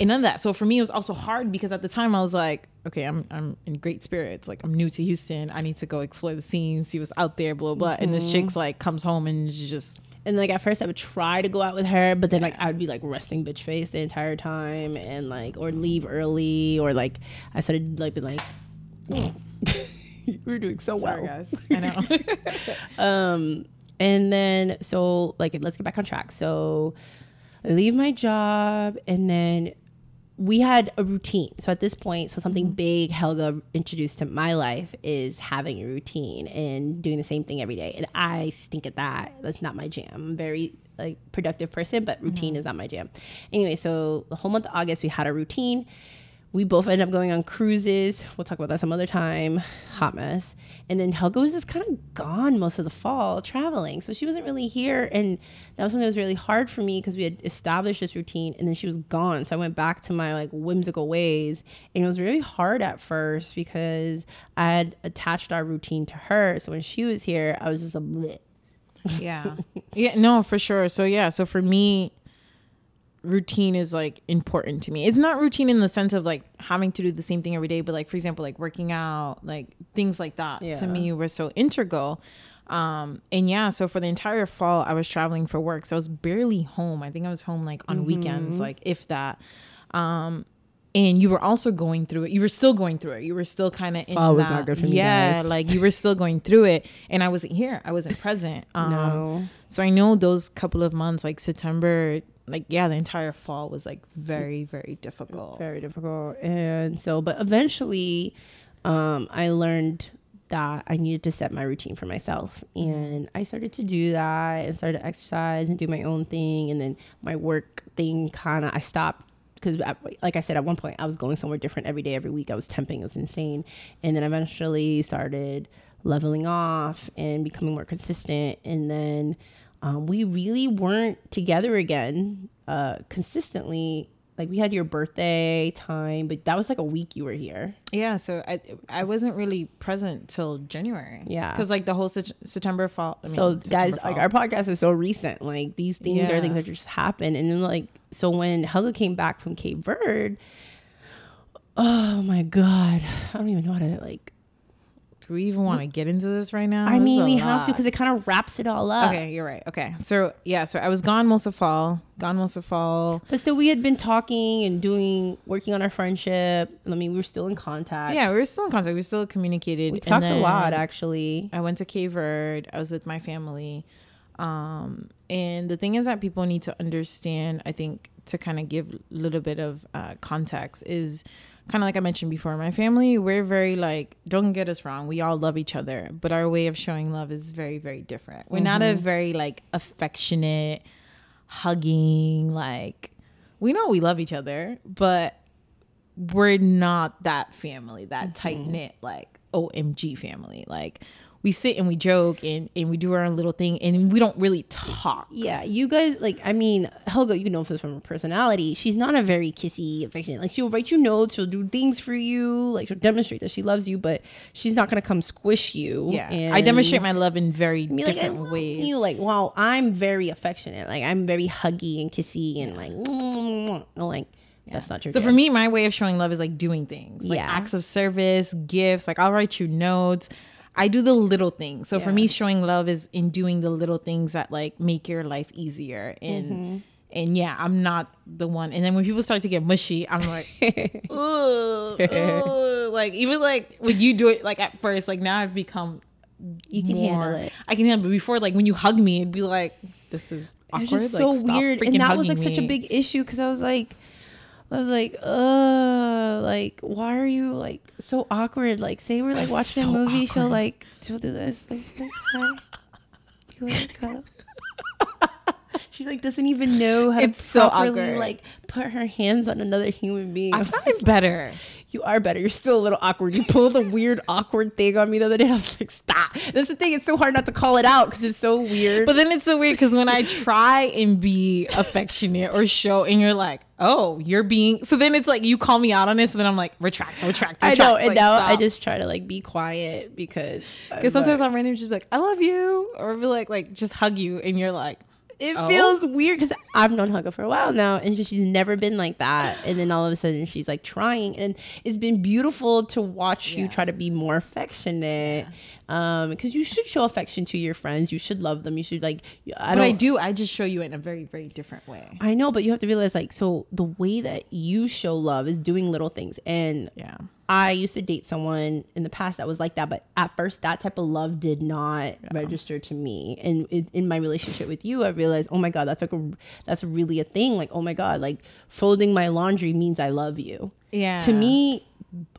and none of that. So for me, it was also hard because at the time I was like, okay, I'm I'm in great spirits. Like I'm new to Houston. I need to go explore the scene, see what's out there, blah blah. And this chick's like comes home and she's just And like at first, I would try to go out with her, but then like I would be like resting bitch face the entire time, and like or leave early, or like I started like being like, [LAUGHS] we're doing so well. guys. I know. [LAUGHS] um and then so like let's get back on track so i leave my job and then we had a routine. So at this point so something mm-hmm. big helga introduced to my life is having a routine and doing the same thing every day. And i stink at that. That's not my jam. I'm very like productive person but routine mm-hmm. is not my jam. Anyway so the whole month of august we had a routine we both end up going on cruises. We'll talk about that some other time. Hot mess. And then Helga was just kind of gone most of the fall traveling. So she wasn't really here. And that was when it was really hard for me because we had established this routine and then she was gone. So I went back to my like whimsical ways. And it was really hard at first because I had attached our routine to her. So when she was here, I was just a bleh. Yeah. [LAUGHS] yeah, no, for sure. So yeah, so for me routine is like important to me. It's not routine in the sense of like having to do the same thing every day, but like for example, like working out, like things like that Yeah. to me were so integral. Um and yeah, so for the entire fall I was traveling for work. So I was barely home. I think I was home like on Mm-hmm. weekends, like if that. Um and you were also going through it. You were still going through it. You were still kind of in Fall was that, not good for me, yeah, guys. like you were still going through it, and I wasn't here. I wasn't present. [LAUGHS] Um, No. so I know those couple of months, like September, like yeah, the entire fall was like very, very difficult. very difficult. And so but eventually um i learned that i needed to set my routine for myself. And i started to do that and started to exercise and do my own thing. And then my work thing kind of i stopped because like i said at one point i was going somewhere different every day every week. I was temping. It was insane. And then eventually started leveling off and becoming more consistent. And then um, we really weren't together again uh, consistently like we had your birthday time but that was like a week you were here Yeah, so I I wasn't really present till January. Yeah. because like the whole Sep- September fall. I mean, so September guys fall. like our podcast is so recent like these things are things that just happen and then like so when helga came back from cape verde oh my god i don't even know how to like do we even want to get into this right now? i This is mean a we have to lot. because it kind of wraps it all up Okay, you're right. Okay, so yeah, so I was gone most of fall. Gone most of fall. but still we had been talking and doing working on our friendship i mean we were still in contact Yeah, we were still in contact. We still communicated. we talked a lot actually I went to Cape Verde. I was with my family. Um, and the thing is that people need to understand, I think, to kind of give a little bit of uh, context is kind of like I mentioned before, my family, we're very like, don't get us wrong, we all love each other, but our way of showing love is very, very different. We're not a mm-hmm. very like affectionate, hugging, like, we know we love each other, but we're not that family, that mm-hmm. tight knit, like OMG family. Like we sit and we joke and, and we do our own little thing and we don't really talk. Yeah, you guys like. I mean, Helga, you know this from her personality. She's not a very kissy, affectionate. Like she'll write you notes, she'll do things for you, like she'll demonstrate that she loves you, but she's not gonna come squish you. Yeah. I demonstrate my love in very be different ways. You like, wow, I'm very affectionate. Like I'm very huggy and kissy and like, mm, like that's not true. So for me, my way of showing love is like doing things, like Yeah. acts of service, gifts. Like I'll write you notes. I do the little things. So for me, showing love is in doing the little things that like make your life easier. And Mm-hmm. and yeah, I'm not the one. And then when people start to get mushy, I'm like, [LAUGHS] ugh, ugh. like even like when you do it, like at first, like now I've become you can more. handle it. I can handle. it. Before, like when you hug me, it'd be like, this is It awkward. was just like, so weird, and that was like such a big issue because I was like, I was like, uh, like why are you like so awkward? Like, say we're like watching so a movie, she'll like she'll do this, like, like hi, you want to cuddle? She like doesn't even know how It's to so properly awkward. like put her hands on another human being. I I've was gotten just- better. You are better. You're still a little awkward. You pulled a weird awkward thing on me the other day. [LAUGHS] I was like, stop. That's the thing. It's so hard not to call it out because it's so weird. But then it's so weird because when I try and be affectionate or show, and you're like, "Oh, you're being," so then it's like you call me out on it, so then I'm like, "Retract, retract, retract. I retract." know, and like, now I just try to like be quiet because uh, because sometimes I'm random just be like, "I love you," or be like, like just hug you, and you're like, it Oh. feels weird because I've known Hugga for a while now, and she- she's never been like that. And then all of a sudden, she's like trying, and it's been beautiful to watch you try to be more affectionate. Um, because you should show affection to your friends. You should love them. You should like. I but. I do. I just show you in a very, very different way. I know, but you have to realize like so the way that you show love is doing little things. And Yeah. I used to date someone in the past that was like that, but at first that type of love did not register to me. And in, in my relationship with you, I realized, oh my god, that's like a that's really a thing. Like, oh my god, like folding my laundry means I love you. Yeah. To me,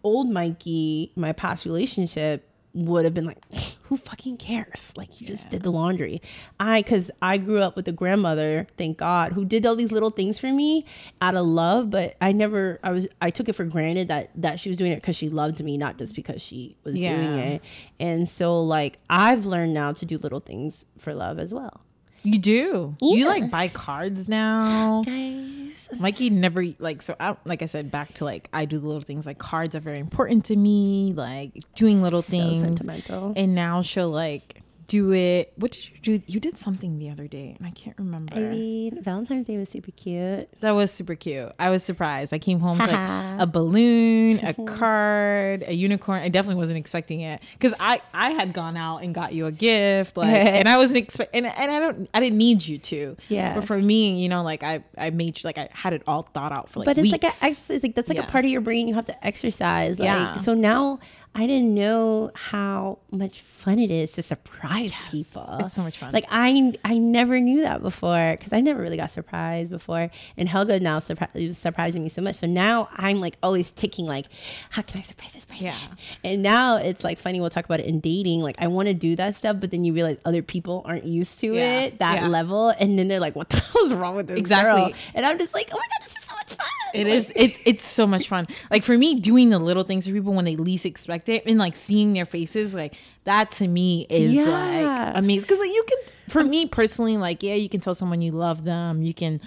old Mikey, my past relationship would have been like, [SIGHS] who fucking cares? Like you just did the laundry. I cuz I grew up with a grandmother, thank God, who did all these little things for me out of love, but I never I was I took it for granted that that she was doing it cuz she loved me, not just because she was doing it. And so like I've learned now to do little things for love as well. You do. You like buy cards now. Guys, Mikey never like so. I, like I said, back to like I do the little things. Like cards are very important to me. Like doing little So things. sentimental. And now she'll like do it. What did you do? You did something the other day, and I can't remember. I mean, Valentine's Day was super cute. that was super cute. I was surprised. I came home to like [LAUGHS] a balloon, a [LAUGHS] card, a unicorn. I definitely wasn't expecting it because I I had gone out and got you a gift, like, [LAUGHS] and I wasn't expect and, and I don't I didn't need you to. Yeah. But for me, you know, like I I made sure like I had it all thought out for like but it's weeks. like a it's like that's like Yeah. a part of your brain you have to exercise. Like Yeah. so now I didn't know how much fun it is to surprise people. it's so much fun. Like I I never knew that before because I never really got surprised before. And Helga now surpri- is surprising me so much. So now I'm like always ticking like, how can I surprise this person? Yeah. And now it's like funny. We'll talk about it in dating. Like I want to do that stuff, but then you realize other people aren't used to Yeah. it that Yeah. level, and then they're like, what the [LAUGHS] hell is wrong with this Exactly. girl? And I'm just like, oh my god, this is so much fun. It Like- is. It's it's so much fun. Like for me, doing the little things for people when they least expect it, and like seeing their faces, like that to me is Yeah. like amazing. Because like you can, for me personally, like yeah, you can tell someone you love them, you can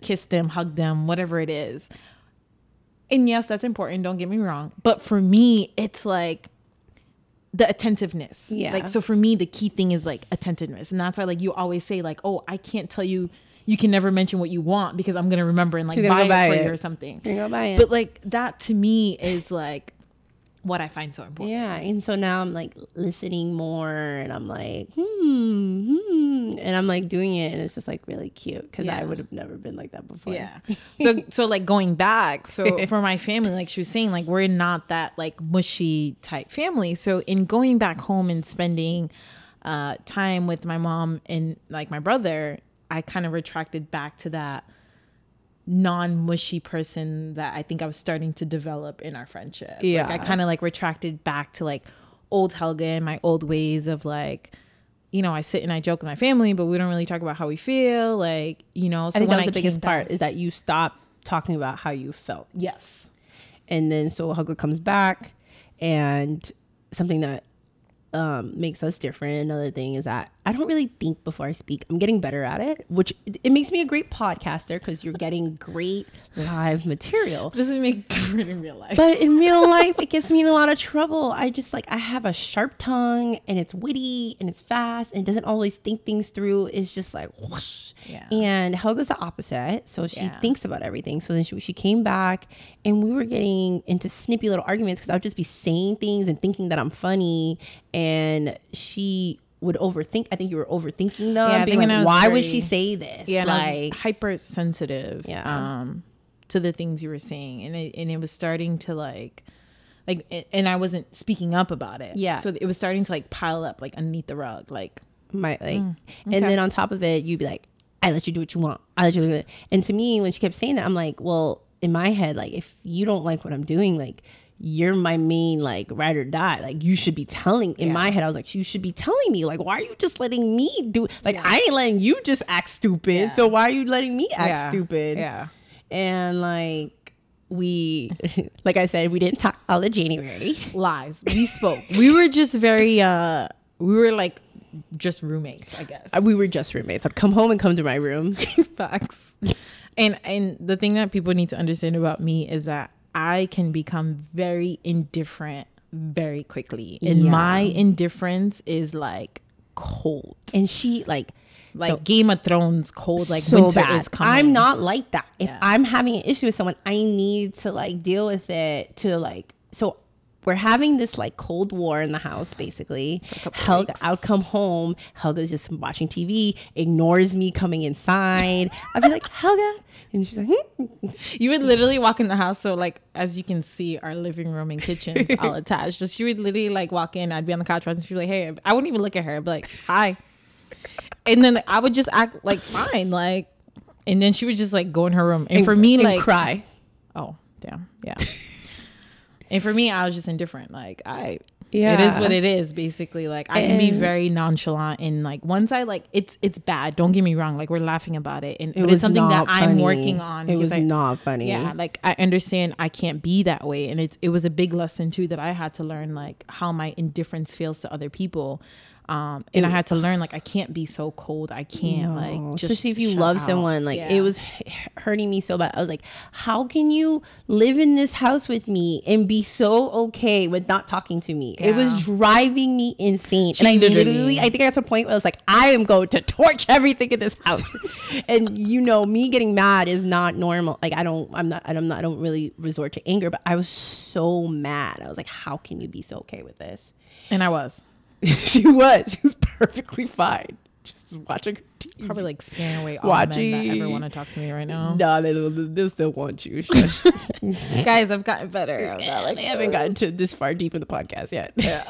kiss them, hug them, whatever it is. And yes, that's important. Don't get me wrong. But for me, it's like the attentiveness. Yeah. Like so for me, the key thing is like attentiveness, and that's why like you always say like, oh, I can't tell you. You can never mention what you want because I'm gonna remember and like buy, gonna buy it for it. you or something. You're gonna buy it. But like that to me is like what I find so important. yeah, and so now I'm like listening more, and I'm like, hmm, hmm, and I'm like doing it, and it's just like really cute because I would have never been like that before. Yeah. [LAUGHS] So so like going back, so [LAUGHS] for my family, like she was saying, like we're not that like mushy type family. So in going back home and spending uh time with my mom and like my brother, I kind of retracted back to that non-mushy person that I think I was starting to develop in our friendship. Yeah. Like I kind of like retracted back to like old Helga and my old ways of like you know, I sit and I joke with my family, but we don't really talk about how we feel. Like, you know, so I think that was the biggest back- part is that you stop talking about how you felt, Yes. and then so Hugger comes back, and something that um, makes us different. Another thing is that I don't really think before I speak. I'm getting better at it, which it, it makes me a great podcaster because you're getting great live material. Doesn't make [LAUGHS] good in real life. But in real life, it gets me in a lot of trouble. I just like I have a sharp tongue, and it's witty, and it's fast, and it doesn't always think things through. It's just like whoosh. Yeah. And Helga's the opposite, so she Yeah. thinks about everything. So then she, she came back, and we were getting into snippy little arguments because I would just be saying things and thinking that I'm funny, and she would overthink. I think you were overthinking them. Yeah, being like, why would she say this? yeah, like hypersensitive Yeah. um to the things you were saying. And it and it was starting to like like and I wasn't speaking up about it. Yeah. So it was starting to like pile up like underneath the rug. Like my like Mm, and then on top of it you'd be like i let you do what you want i let you do it and to me when she kept saying that i'm like well in my head like if you don't like what i'm doing like you're my main like ride or die like you should be telling in Yeah. my head i was like you should be telling me like why are you just letting me do like Yeah. i ain't letting you just act stupid Yeah. so why are you letting me act stupid Yeah. and like we [LAUGHS] like i said we didn't talk all of january Lies. We spoke. [LAUGHS] we were just very uh we were like just roommates, I guess. we were just roommates i'd come home and come to my room [LAUGHS] Facts. And and the thing that people need to understand about me is that I can become very indifferent very quickly. And Yeah. my indifference is like cold. and she like Like so- Game of Thrones cold, like so winter bad. is coming. I'm not like that. If Yeah. I'm having an issue with someone, I need to like deal with it to like so we're having this like cold war in the house basically. Helga weeks. I would come home, Helga's just watching TV, ignores me coming inside. [LAUGHS] I'd be like, Helga and she's like, hmm. You would literally walk in the house. So like as you can see, our living room and kitchens all [LAUGHS] attached. So she would literally like walk in. I'd be on the couch and she'd be like, "Hey," I wouldn't even look at her. I'd be like, "Hi," and then I would just act like fine, like, and then she would just like go in her room. And, for me, and like, cry. oh damn, yeah. And for me, I was just indifferent. Like I, Yeah. It is what it is, basically. Like I can be very nonchalant and like once I like it's it's bad. Don't get me wrong. Like we're laughing about it. And It but was it's something that not I'm working on. It was I- not funny. Yeah, like I understand I can't be that way. And it's it was a big lesson too that I had to learn like how my indifference feels to other people. Um and I had to learn like I can't be so cold. I can't No, like just especially if you love out. someone like Yeah. it was hurting me so bad. I was like how can you live in this house with me and be so okay with not talking to me? It was driving me insane. She and i literally- literally i think i got to a point where i was like i am going to torch [LAUGHS] everything in this house. [LAUGHS] And you know me getting mad is not normal. Like i don't i'm not i'm not i don't really resort to anger but i was so mad. I was like how can you be so okay with this? And I was. [LAUGHS] she was she was perfectly fine just watching her TV. Probably like scaring away all the men that ever want to talk to me right now. No, they, they still want you. [LAUGHS] Guys, I've gotten better. [LAUGHS] I'm not like haven't gotten to this far deep in the podcast yet. Yeah.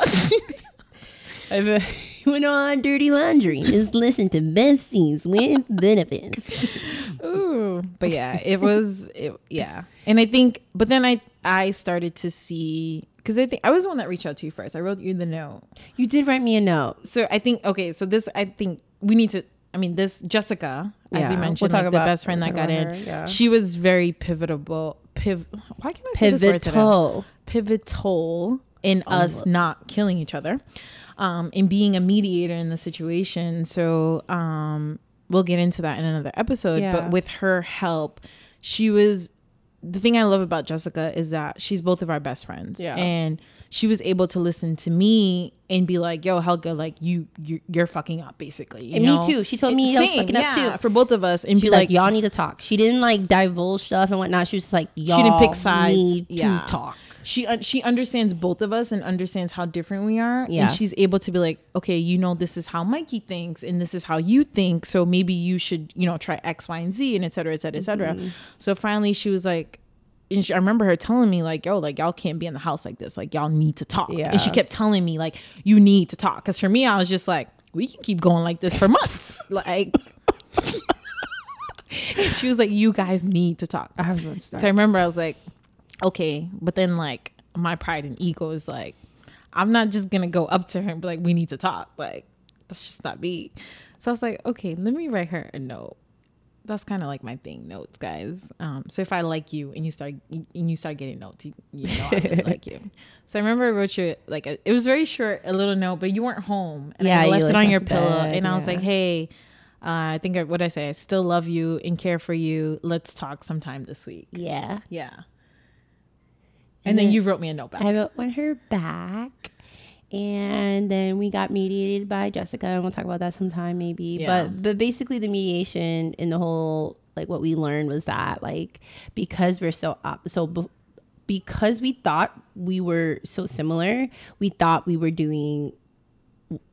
I've uh, went on dirty laundry. Just listen to best scenes with benefits. Ooh. But yeah, it was it, yeah. And I think but then I I started to see cuz I think I was the one that reached out to you first. I wrote you the note. You did write me a note. So I think okay, so this I think we need to I mean this Jessica as Yeah, you we'll mentioned like the best friend that got in. her, yeah. She was very pivotal piv why can I say this word today? Pivotal. pivotal in Oh, us not killing each other um in being a mediator in the situation so um we'll get into that in another episode Yeah. but with her help she was the thing i love about jessica is that she's both of our best friends Yeah. and she was able to listen to me and be like yo helga like you you're, you're fucking up basically you And me too. She told me I was fucking up too. for both of us and She's be like, like y'all need to talk. She didn't like divulge stuff and whatnot. She was just like, y'all she didn't pick sides. need Yeah. to talk. She un- she understands both of us and understands how different we are Yeah. and she's able to be like okay you know this is how mikey thinks and this is how you think so maybe you should you know try x y and z and et cetera et cetera et cetera Mm-hmm. so finally she was like and she, I remember her telling me like, "Yo, like y'all can't be in the house like this. Like y'all need to talk." Yeah. And she kept telling me like, "You need to talk." Because for me, I was just like, "We can keep going like this for months." [LAUGHS] like, [LAUGHS] and she was like, "You guys need to talk." I was to start. So I remember I was like, okay, but then like my pride and ego is like, I'm not just gonna go up to her and be like, we need to talk. Like that's just not me. So I was like, okay, let me write her a note. That's kind of like my thing, notes, guys. Um, so if I like you and you start and you start getting notes, you, you know I really [LAUGHS] like you. So I remember I wrote you like a, it was very short, a little note, but you weren't home, and Yeah, I left it on your pillow, bed, and I was like, hey, uh, I think I, what I say, I still love you and care for you. Let's talk sometime this week. yeah. Yeah. And, And then, then you wrote me a note back. I wrote on her back. And then we got mediated by Jessica, and we'll talk about that sometime maybe. Yeah. But but basically the mediation and the whole like what we learned was that like because we're so op- so b- because we thought we were so similar, we thought we were doing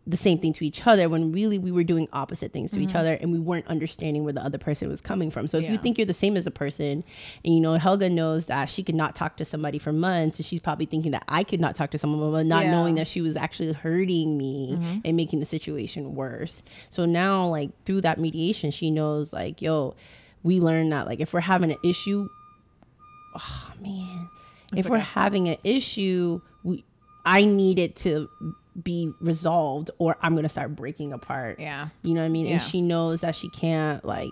the same thing to each other when really we were doing opposite things to each mm-hmm. other and we weren't understanding where the other person was coming from. So if you think you're the same as a person and you know Helga knows that she could not talk to somebody for months and she's probably thinking that I could not talk to someone but not Yeah. knowing that she was actually hurting me mm-hmm. and making the situation worse. So now like through that mediation she knows like yo we learned that like if we're having an issue oh man if we're having an issue we I need it to be resolved or I'm gonna start breaking apart. yeah. You know what I mean? Yeah. And she knows that she can't like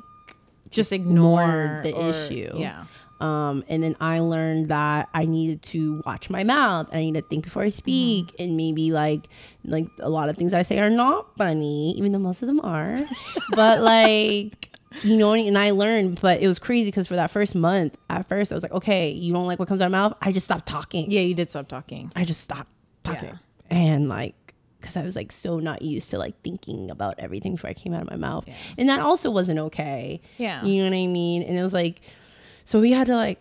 Just ignore ignore the or- issue. Yeah. um and then I learned that I needed to watch my mouth and I need to think before I speak Mm-hmm. and maybe like like a lot of things I say are not funny, even though most of them are. [LAUGHS] but like you know, and I learned, but it was crazy because for that first month, at first I was like, okay, you don't like what comes out of my mouth. I just stopped talking. Yeah, you did stop talking. I just stopped talking. Yeah. And like, because I was like so not used to like thinking about everything before I came out of my mouth. Yeah. And that also wasn't okay. Yeah. You know what I mean? And it was like, so we had to like,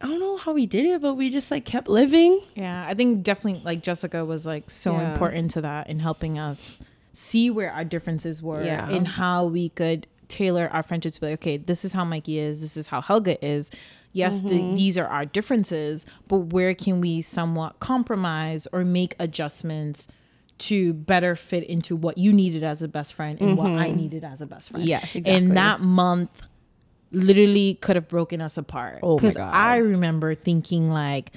I don't know how we did it, but we just like kept living. Yeah, I think definitely like Jessica was like so Yeah. important to that in helping us see where our differences were Yeah. and how we could tailor our friendship to be like, okay, this is how Mikey is, this is how Helga is. Yes, Mm-hmm. these are our differences, but where can we somewhat compromise or make adjustments to better fit into what you needed as a best friend and what I needed as a best friend? Mm-hmm. Yes, exactly. And that month literally could have broken us apart. Oh Because God. I remember thinking like,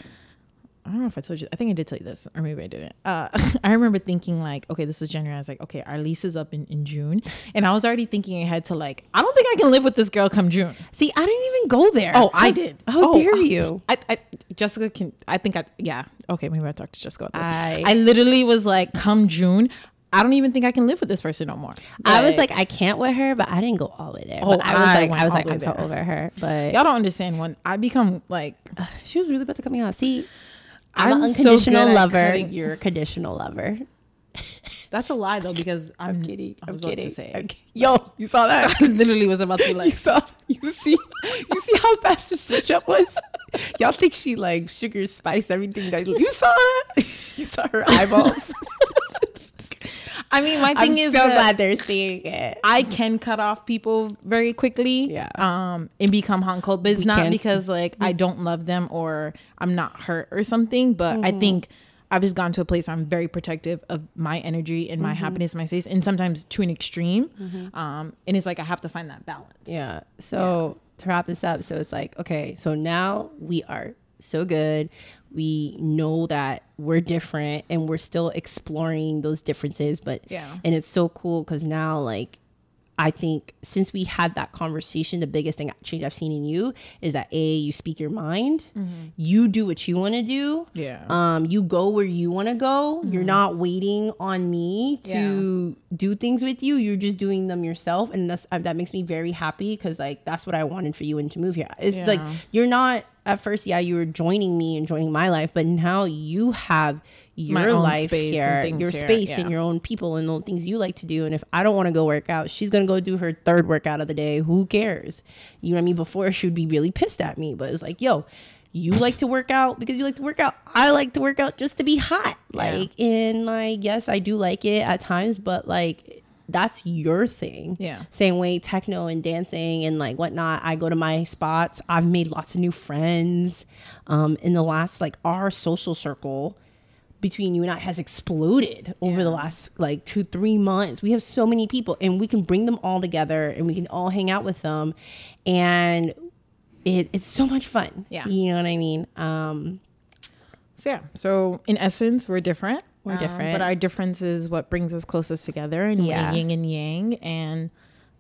I don't know if I told you. I think I did tell you this, or maybe I didn't. Uh, [LAUGHS] I remember thinking like, okay, this is January. I was like, okay, our lease is up in, in June, and I was already thinking ahead to like, I don't think I can live with this girl come June. See, I didn't even go there. Oh, I How- did. How Oh, dare you? I, I Jessica can. I think I yeah. Okay, maybe I talked to Jessica about this. I- I literally was like, come June, I don't even think I can live with this person no more. I was like, I can't with her, but I didn't go all the way there. Oh, but I was I like, I was like, I'm so over her. But y'all don't understand when I become like [SIGHS] she was really about to cut me off. See, I'm, I'm an so unconditional good lover. cutting- You're a conditional lover. that's a lie though because [LAUGHS] I'm, Kidding. I was I'm about kidding. to say. I'm ki- Yo, you saw that? [LAUGHS] I literally was about to [LAUGHS] be you like, saw? You see? You see how fast the switch up was? Y'all think she like sugar spice everything? That you saw her? You saw her eyeballs. I mean, my thing I'm is so glad they're seeing it. I can cut off people very quickly. Yeah. Um, and become hot and cold, but it's We not can. because like I don't love them or I'm not hurt or something. But Mm-hmm. I think I've just gone to a place where I'm very protective of my energy and my Mm-hmm. happiness, my space, and sometimes to an extreme. Um, and it's like I have to find that balance. Yeah. So to wrap this up, so it's like, okay, so now we are so good. We know that we're different and we're still exploring those differences, but Yeah. and it's so cool because now like I think since we had that conversation, the biggest thing change I've seen in you is that a you speak your mind, you do what you want to do, Yeah. um, you go where you want to go. You're not waiting on me to do things with you. You're just doing them yourself, and that's uh, that makes me very happy because like that's what I wanted for you and to move here. It's like you're not at first. Yeah, you were joining me and joining my life, but now you have your life here, your here, space yeah. and your own people and the things you like to do. And if I don't want to go work out, she's gonna go do her third workout of the day. Who cares? You know what I mean? Before she would be really pissed at me, but it's like, yo, you [LAUGHS] like to work out because you like to work out. I like to work out just to be hot. Like, and like, yes, I do like it at times, but like, that's your thing. Yeah. Same way techno and dancing and like whatnot. I go to my spots. I've made lots of new friends. Um, in the last like our social circle between you and I has exploded over the last like two, three months. We have so many people and we can bring them all together and we can all hang out with them. And it, it's so much fun. Yeah. You know what I mean? Um, So yeah. So in essence, we're different. We're Um, different. but our difference is what brings us closest together, and Yeah. yin and yang, and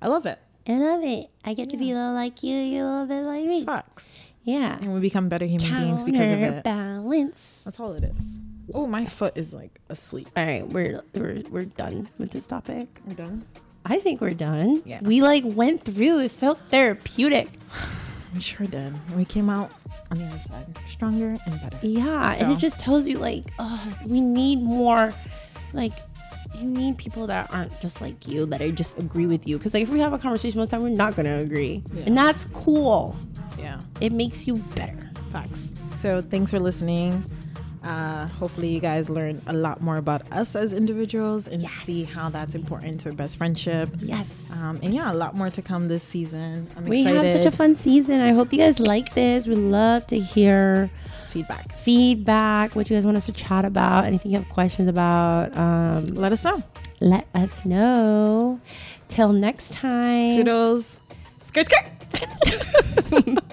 I love it. I love it. I get to be a little like you, you a little bit like me. Fox. Yeah. And we become better human beings because of it. Balance. That's all it is. Oh, my foot is like asleep. All right, we're, we're we're done with this topic. We're done. I think we're done. Yeah. We like went through. It felt therapeutic. [SIGHS] We sure did. We came out on the other side stronger and better. Yeah, and it just tells you like, oh, we need more. Like, you need people that aren't just like you that I just agree with you. Because like if we have a conversation most time, we're not gonna agree, and that's cool. Yeah. It makes you better. Facts. So thanks for listening. Uh, hopefully you guys learn a lot more about us as individuals and see how that's important to our best friendship. Yes. Um, and yeah, a lot more to come this season. I'm We excited. have such a fun season. I hope you guys like this. We'd love to hear feedback. feedback, what you guys want us to chat about, anything you have questions about. Um, Let us know. let us know. Till next time. Toodles. Skirt, skirt. [LAUGHS]